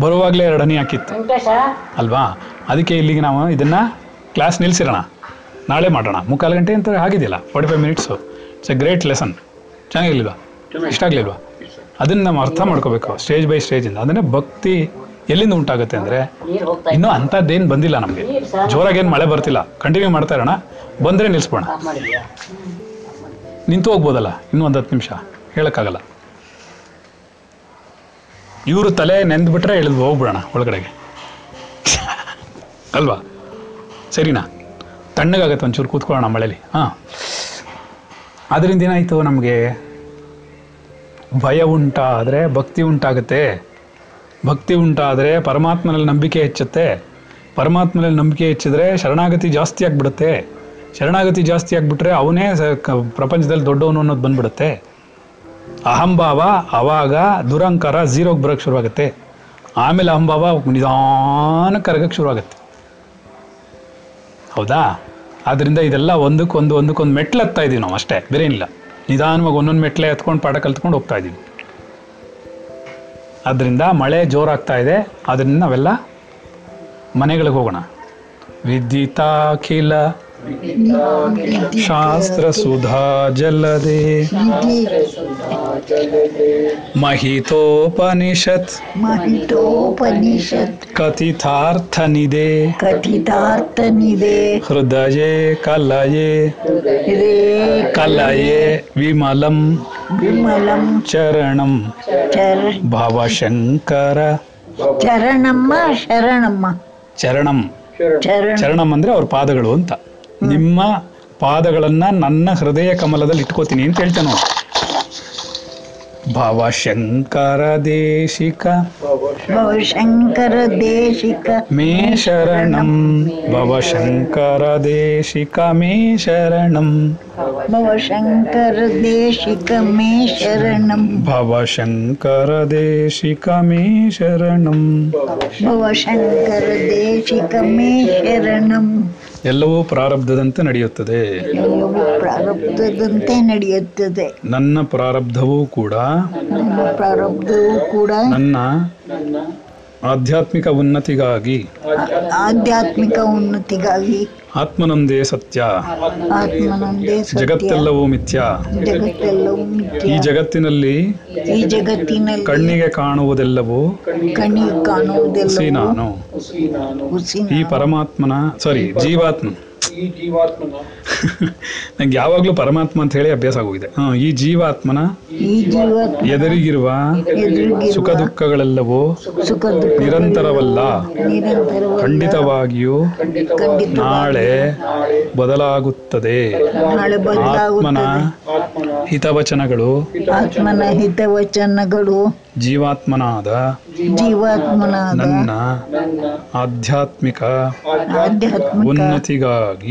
ಬರುವಾಗಲೇ ಎರಡನೇ ಹನಿ ಹಾಕಿತ್ತು ಅಲ್ವಾ? ಅದಕ್ಕೆ ಇಲ್ಲಿಗೆ ನಾವು ಇದನ್ನು ಕ್ಲಾಸ್ ನಿಲ್ಲಿಸಿರೋಣ ನಾಳೆ ಮಾಡೋಣ. ಮುಕ್ಕಾಲು ಗಂಟೆ ಅಂತ ಆಗಿದೆಯಲ್ಲ forty five minutes it's a great lesson ಚೆನ್ನಾಗಿರ್ಲಿಲ್ವಾ ಇಷ್ಟ ಆಗಲಿಲ್ವಾ? ಅದನ್ನ ನಾವು ಅರ್ಥ ಮಾಡ್ಕೋಬೇಕು. ಸ್ಟೇಜ್ ಬೈ ಸ್ಟೇಜಿಂದ ಅದನ್ನೇ ಭಕ್ತಿ ಎಲ್ಲಿಂದ ಉಂಟಾಗುತ್ತೆ ಅಂದರೆ ಇನ್ನೂ ಅಂಥದ್ದೇನು ಬಂದಿಲ್ಲ ನಮಗೆ. ಜೋರಾಗೇನು ಮಳೆ ಬರ್ತಿಲ್ಲ. ಕಂಟಿನ್ಯೂ ಮಾಡ್ತಾ ಇರೋಣ. ಬಂದರೆ ನಿಲ್ಲಿಸ್ಬೋಣ ನಿಂತು ಹೋಗ್ಬೋದಲ್ಲ? ಇನ್ನೂ ಒಂದು ಹತ್ತು ನಿಮಿಷ. ಹೇಳೋಕ್ಕಾಗಲ್ಲ. ಇವರು ತಲೆ ನೆಂದ್ಬಿಟ್ರೆ ಎಳೆದು ಹೋಗ್ಬಿಡೋಣ ಒಳಗಡೆಗೆ. ಅಲ್ವಾ? ಸರಿನಾ? ತಣ್ಣಗಾಗತ್ತೆ ಒಂಚೂರು ಕೂತ್ಕೊಳ್ಳೋಣ ಮಳೇಲಿ. ಹಾಂ. ಅದರಿಂದ ಏನಾಯಿತು ನಮಗೆ? ಭಯ ಉಂಟಾದರೆ ಭಕ್ತಿ ಉಂಟಾಗುತ್ತೆ. ಭಕ್ತಿ ಉಂಟಾದರೆ ಪರಮಾತ್ಮನಲ್ಲಿ ನಂಬಿಕೆ ಹೆಚ್ಚುತ್ತೆ. ಪರಮಾತ್ಮನಲ್ಲಿ ನಂಬಿಕೆ ಹೆಚ್ಚಿದ್ರೆ ಶರಣಾಗತಿ ಜಾಸ್ತಿ ಆಗಿಬಿಡುತ್ತೆ. ಶರಣಾಗತಿ ಜಾಸ್ತಿ ಆಗಿಬಿಟ್ರೆ ಅವನೇ ಪ್ರಪಂಚದಲ್ಲಿ ದೊಡ್ಡವನು ಅನ್ನೋದು ಬಂದ್ಬಿಡುತ್ತೆ. ಅಹಂಭಾವ ಅವಾಗ ದುರಂಕಾರ ಝೀರೋಗೆ ಬರೋಕ್ಕೆ ಶುರುವಾಗುತ್ತೆ. ಆಮೇಲೆ ಅಹಂಭಾವ ನಿಧಾನ ಕರಗಕ್ಕೆ ಶುರುವಾಗುತ್ತೆ. ಹೌದಾ? ಆದ್ದರಿಂದ ಇದೆಲ್ಲ ಒಂದಕ್ಕೊಂದು ಒಂದಕ್ಕೊಂದು ಮೆಟ್ಲು ಹತ್ತಾ ನಾವು ಅಷ್ಟೇ ಬೇರೆ ಏನಿಲ್ಲ ನಿಧಾನವಾಗಿ ಒಂದೊಂದು ಮೆಟ್ಲೆ ಎತ್ಕೊಂಡು ಪಾಠ ಕಲ್ತ್ಕೊಂಡು ಹೋಗ್ತಾ ಇದ್ದೀವಿ ಆದ್ದರಿಂದ ಮಳೆ ಜೋರಾಗ್ತಾ ಇದೆ. ಅದರಿಂದ ನಾವೆಲ್ಲ ಮನೆಗಳಿಗೆ ಹೋಗೋಣ. ವಿದ್ಯುತಾಖಿಲ ಶಾಸ್ತ್ರ ಸುಧಾ ಜಲದೆ ಮಹಿತೋಪನಿಷತ್ ಮಹಿತೋಪನಿಷತ್ ಕಥಿತಾರ್ಥ ನಿದೆ ಕಥಿತಾರ್ಥನಿದೆ ಹೃದಯ ಕಲಯೆ ಕಲಯೇ ವಿಮಲಂ ವಿಮಲಂ ಚರಣಂ ಚರ ಭವಶಂಕರ ಚರಣಮ್ಮ ಶರಣಮ್ಮ ಚರಣಂ ಚರಣ ಚರಣಂ ಅಂದ್ರೆ ಅವ್ರ ಪಾದಗಳು ಅಂತ. ನಿಮ್ಮ ಪಾದಗಳನ್ನ ನನ್ನ ಹೃದಯ ಕಮಲದಲ್ಲಿ ಇಟ್ಕೋತೀನಿ ಅಂತ ಹೇಳ್ತಾನೆ. ಭವಶಂಕರ ದೇಶಿಕ ಭವಶಂಕರ ದೇಶಿಕ. ಮೇ ಶರಣಂ. ಭವಶಂಕರ ದೇಶಿಕ ಮೇ ಶರಣಂ. ಭವಶಂಕರ ದೇಶಿಕ ಮೇ ಶರಣಂ. ಭವಶಂಕರ ದೇಶಿಕ ಮೇ ಶರಣಂ. ಭವಶಂಕರ ದೇಶಿಕ ಮೇ ಶರಣಂ. ಎಲ್ಲವೂ ಪ್ರಾರಬ್ಧದಂತೆ ನಡೆಯುತ್ತದೆ. ಪ್ರಾರಬ್ಧದಂತೆ ನಡೆಯುತ್ತದೆ. ನನ್ನ ಪ್ರಾರಬ್ಧವೂ ಕೂಡ ನನ್ನ ಪ್ರಾರಬ್ಧವೂ ಕೂಡ ನನ್ನ ಆಧ್ಯಾತ್ಮಿಕ ಉನ್ನತಿಗಾಗಿ. ಆಧ್ಯಾತ್ಮಿಕ ಉನ್ನತಿಗಾಗಿ. ಆತ್ಮನೊಂದೇ ಸತ್ಯ. ಆತ್ಮನೊಂದೇ ಸತ್ಯ. ಜಗತ್ತೆಲ್ಲವೂ ಮಿಥ್ಯ. ಜಗತ್ತೆಲ್ಲವೂ ಈ ಜಗತ್ತಿನಲ್ಲಿ ಈ ಜಗತ್ತಿನಲ್ಲಿ ಕಣ್ಣಿಗೆ ಕಾಣುವುದೆಲ್ಲವೂ ಕಣ್ಣಿಗೆ ಕಾಣುವುದೆಲ್ಲವೂ ಕಾಣುವುದೆಲ್ಲ ನಾನು ಹುಸಿ ಈ ಪರಮಾತ್ಮನ ಸಾರಿ ಜೀವಾತ್ಮ. [laughs] ನಂಗೆ ಯಾವಾಗಲೂ ಪರಮಾತ್ಮ ಅಂತ ಹೇಳಿ ಅಭ್ಯಾಸ ಆಗೋಗಿದೆ. ಹಾ ಈ ಜೀವಾತ್ಮನ ಈ ಜೀವಾತ್ಮ ಎದುರಿಗಿರುವ ಸುಖ ದುಃಖಗಳೆಲ್ಲವೂ ನಿರಂತರವಲ್ಲ. ಖಂಡಿತವಾಗಿಯೂ ನಾಳೆ ಬದಲಾಗುತ್ತದೆ. ಆತ್ಮನ ಹಿತವಚನಗಳು ಆತ್ಮನ ಹಿತವಚನಗಳು ಜೀವಾತ್ಮನಾದ ಜೀವಾತ್ಮನ ನನ್ನ ಆಧ್ಯಾತ್ಮಿಕ ಆಧ್ಯಾತ್ಮಿಕ ಉನ್ನತಿಗಾಗಿ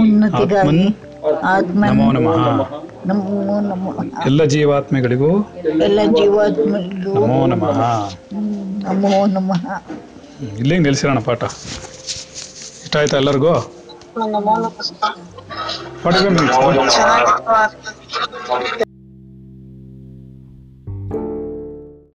ಉನ್ನತಿಗಾಗಿ. ಆತ್ಮ ನಮೋ ನಮಃ. ನಮೋ ನಮೋ. ಎಲ್ಲ ಜೀವಾತ್ಮೆಗಳಿಗೂ ಎಲ್ಲ ಜೀವಾತ್ಮೆಗಳಿಗೂ. ನಮೋ ನಮಃ. ನಮೋ ನಮಃ. ಇಲ್ಲಿಗೆ ನಿಲ್ಸಿರೋಣ ಪಾಠ? ಇಷ್ಟ ಆಯ್ತಾ ಎಲ್ಲರಿಗೂ ಪಾಠ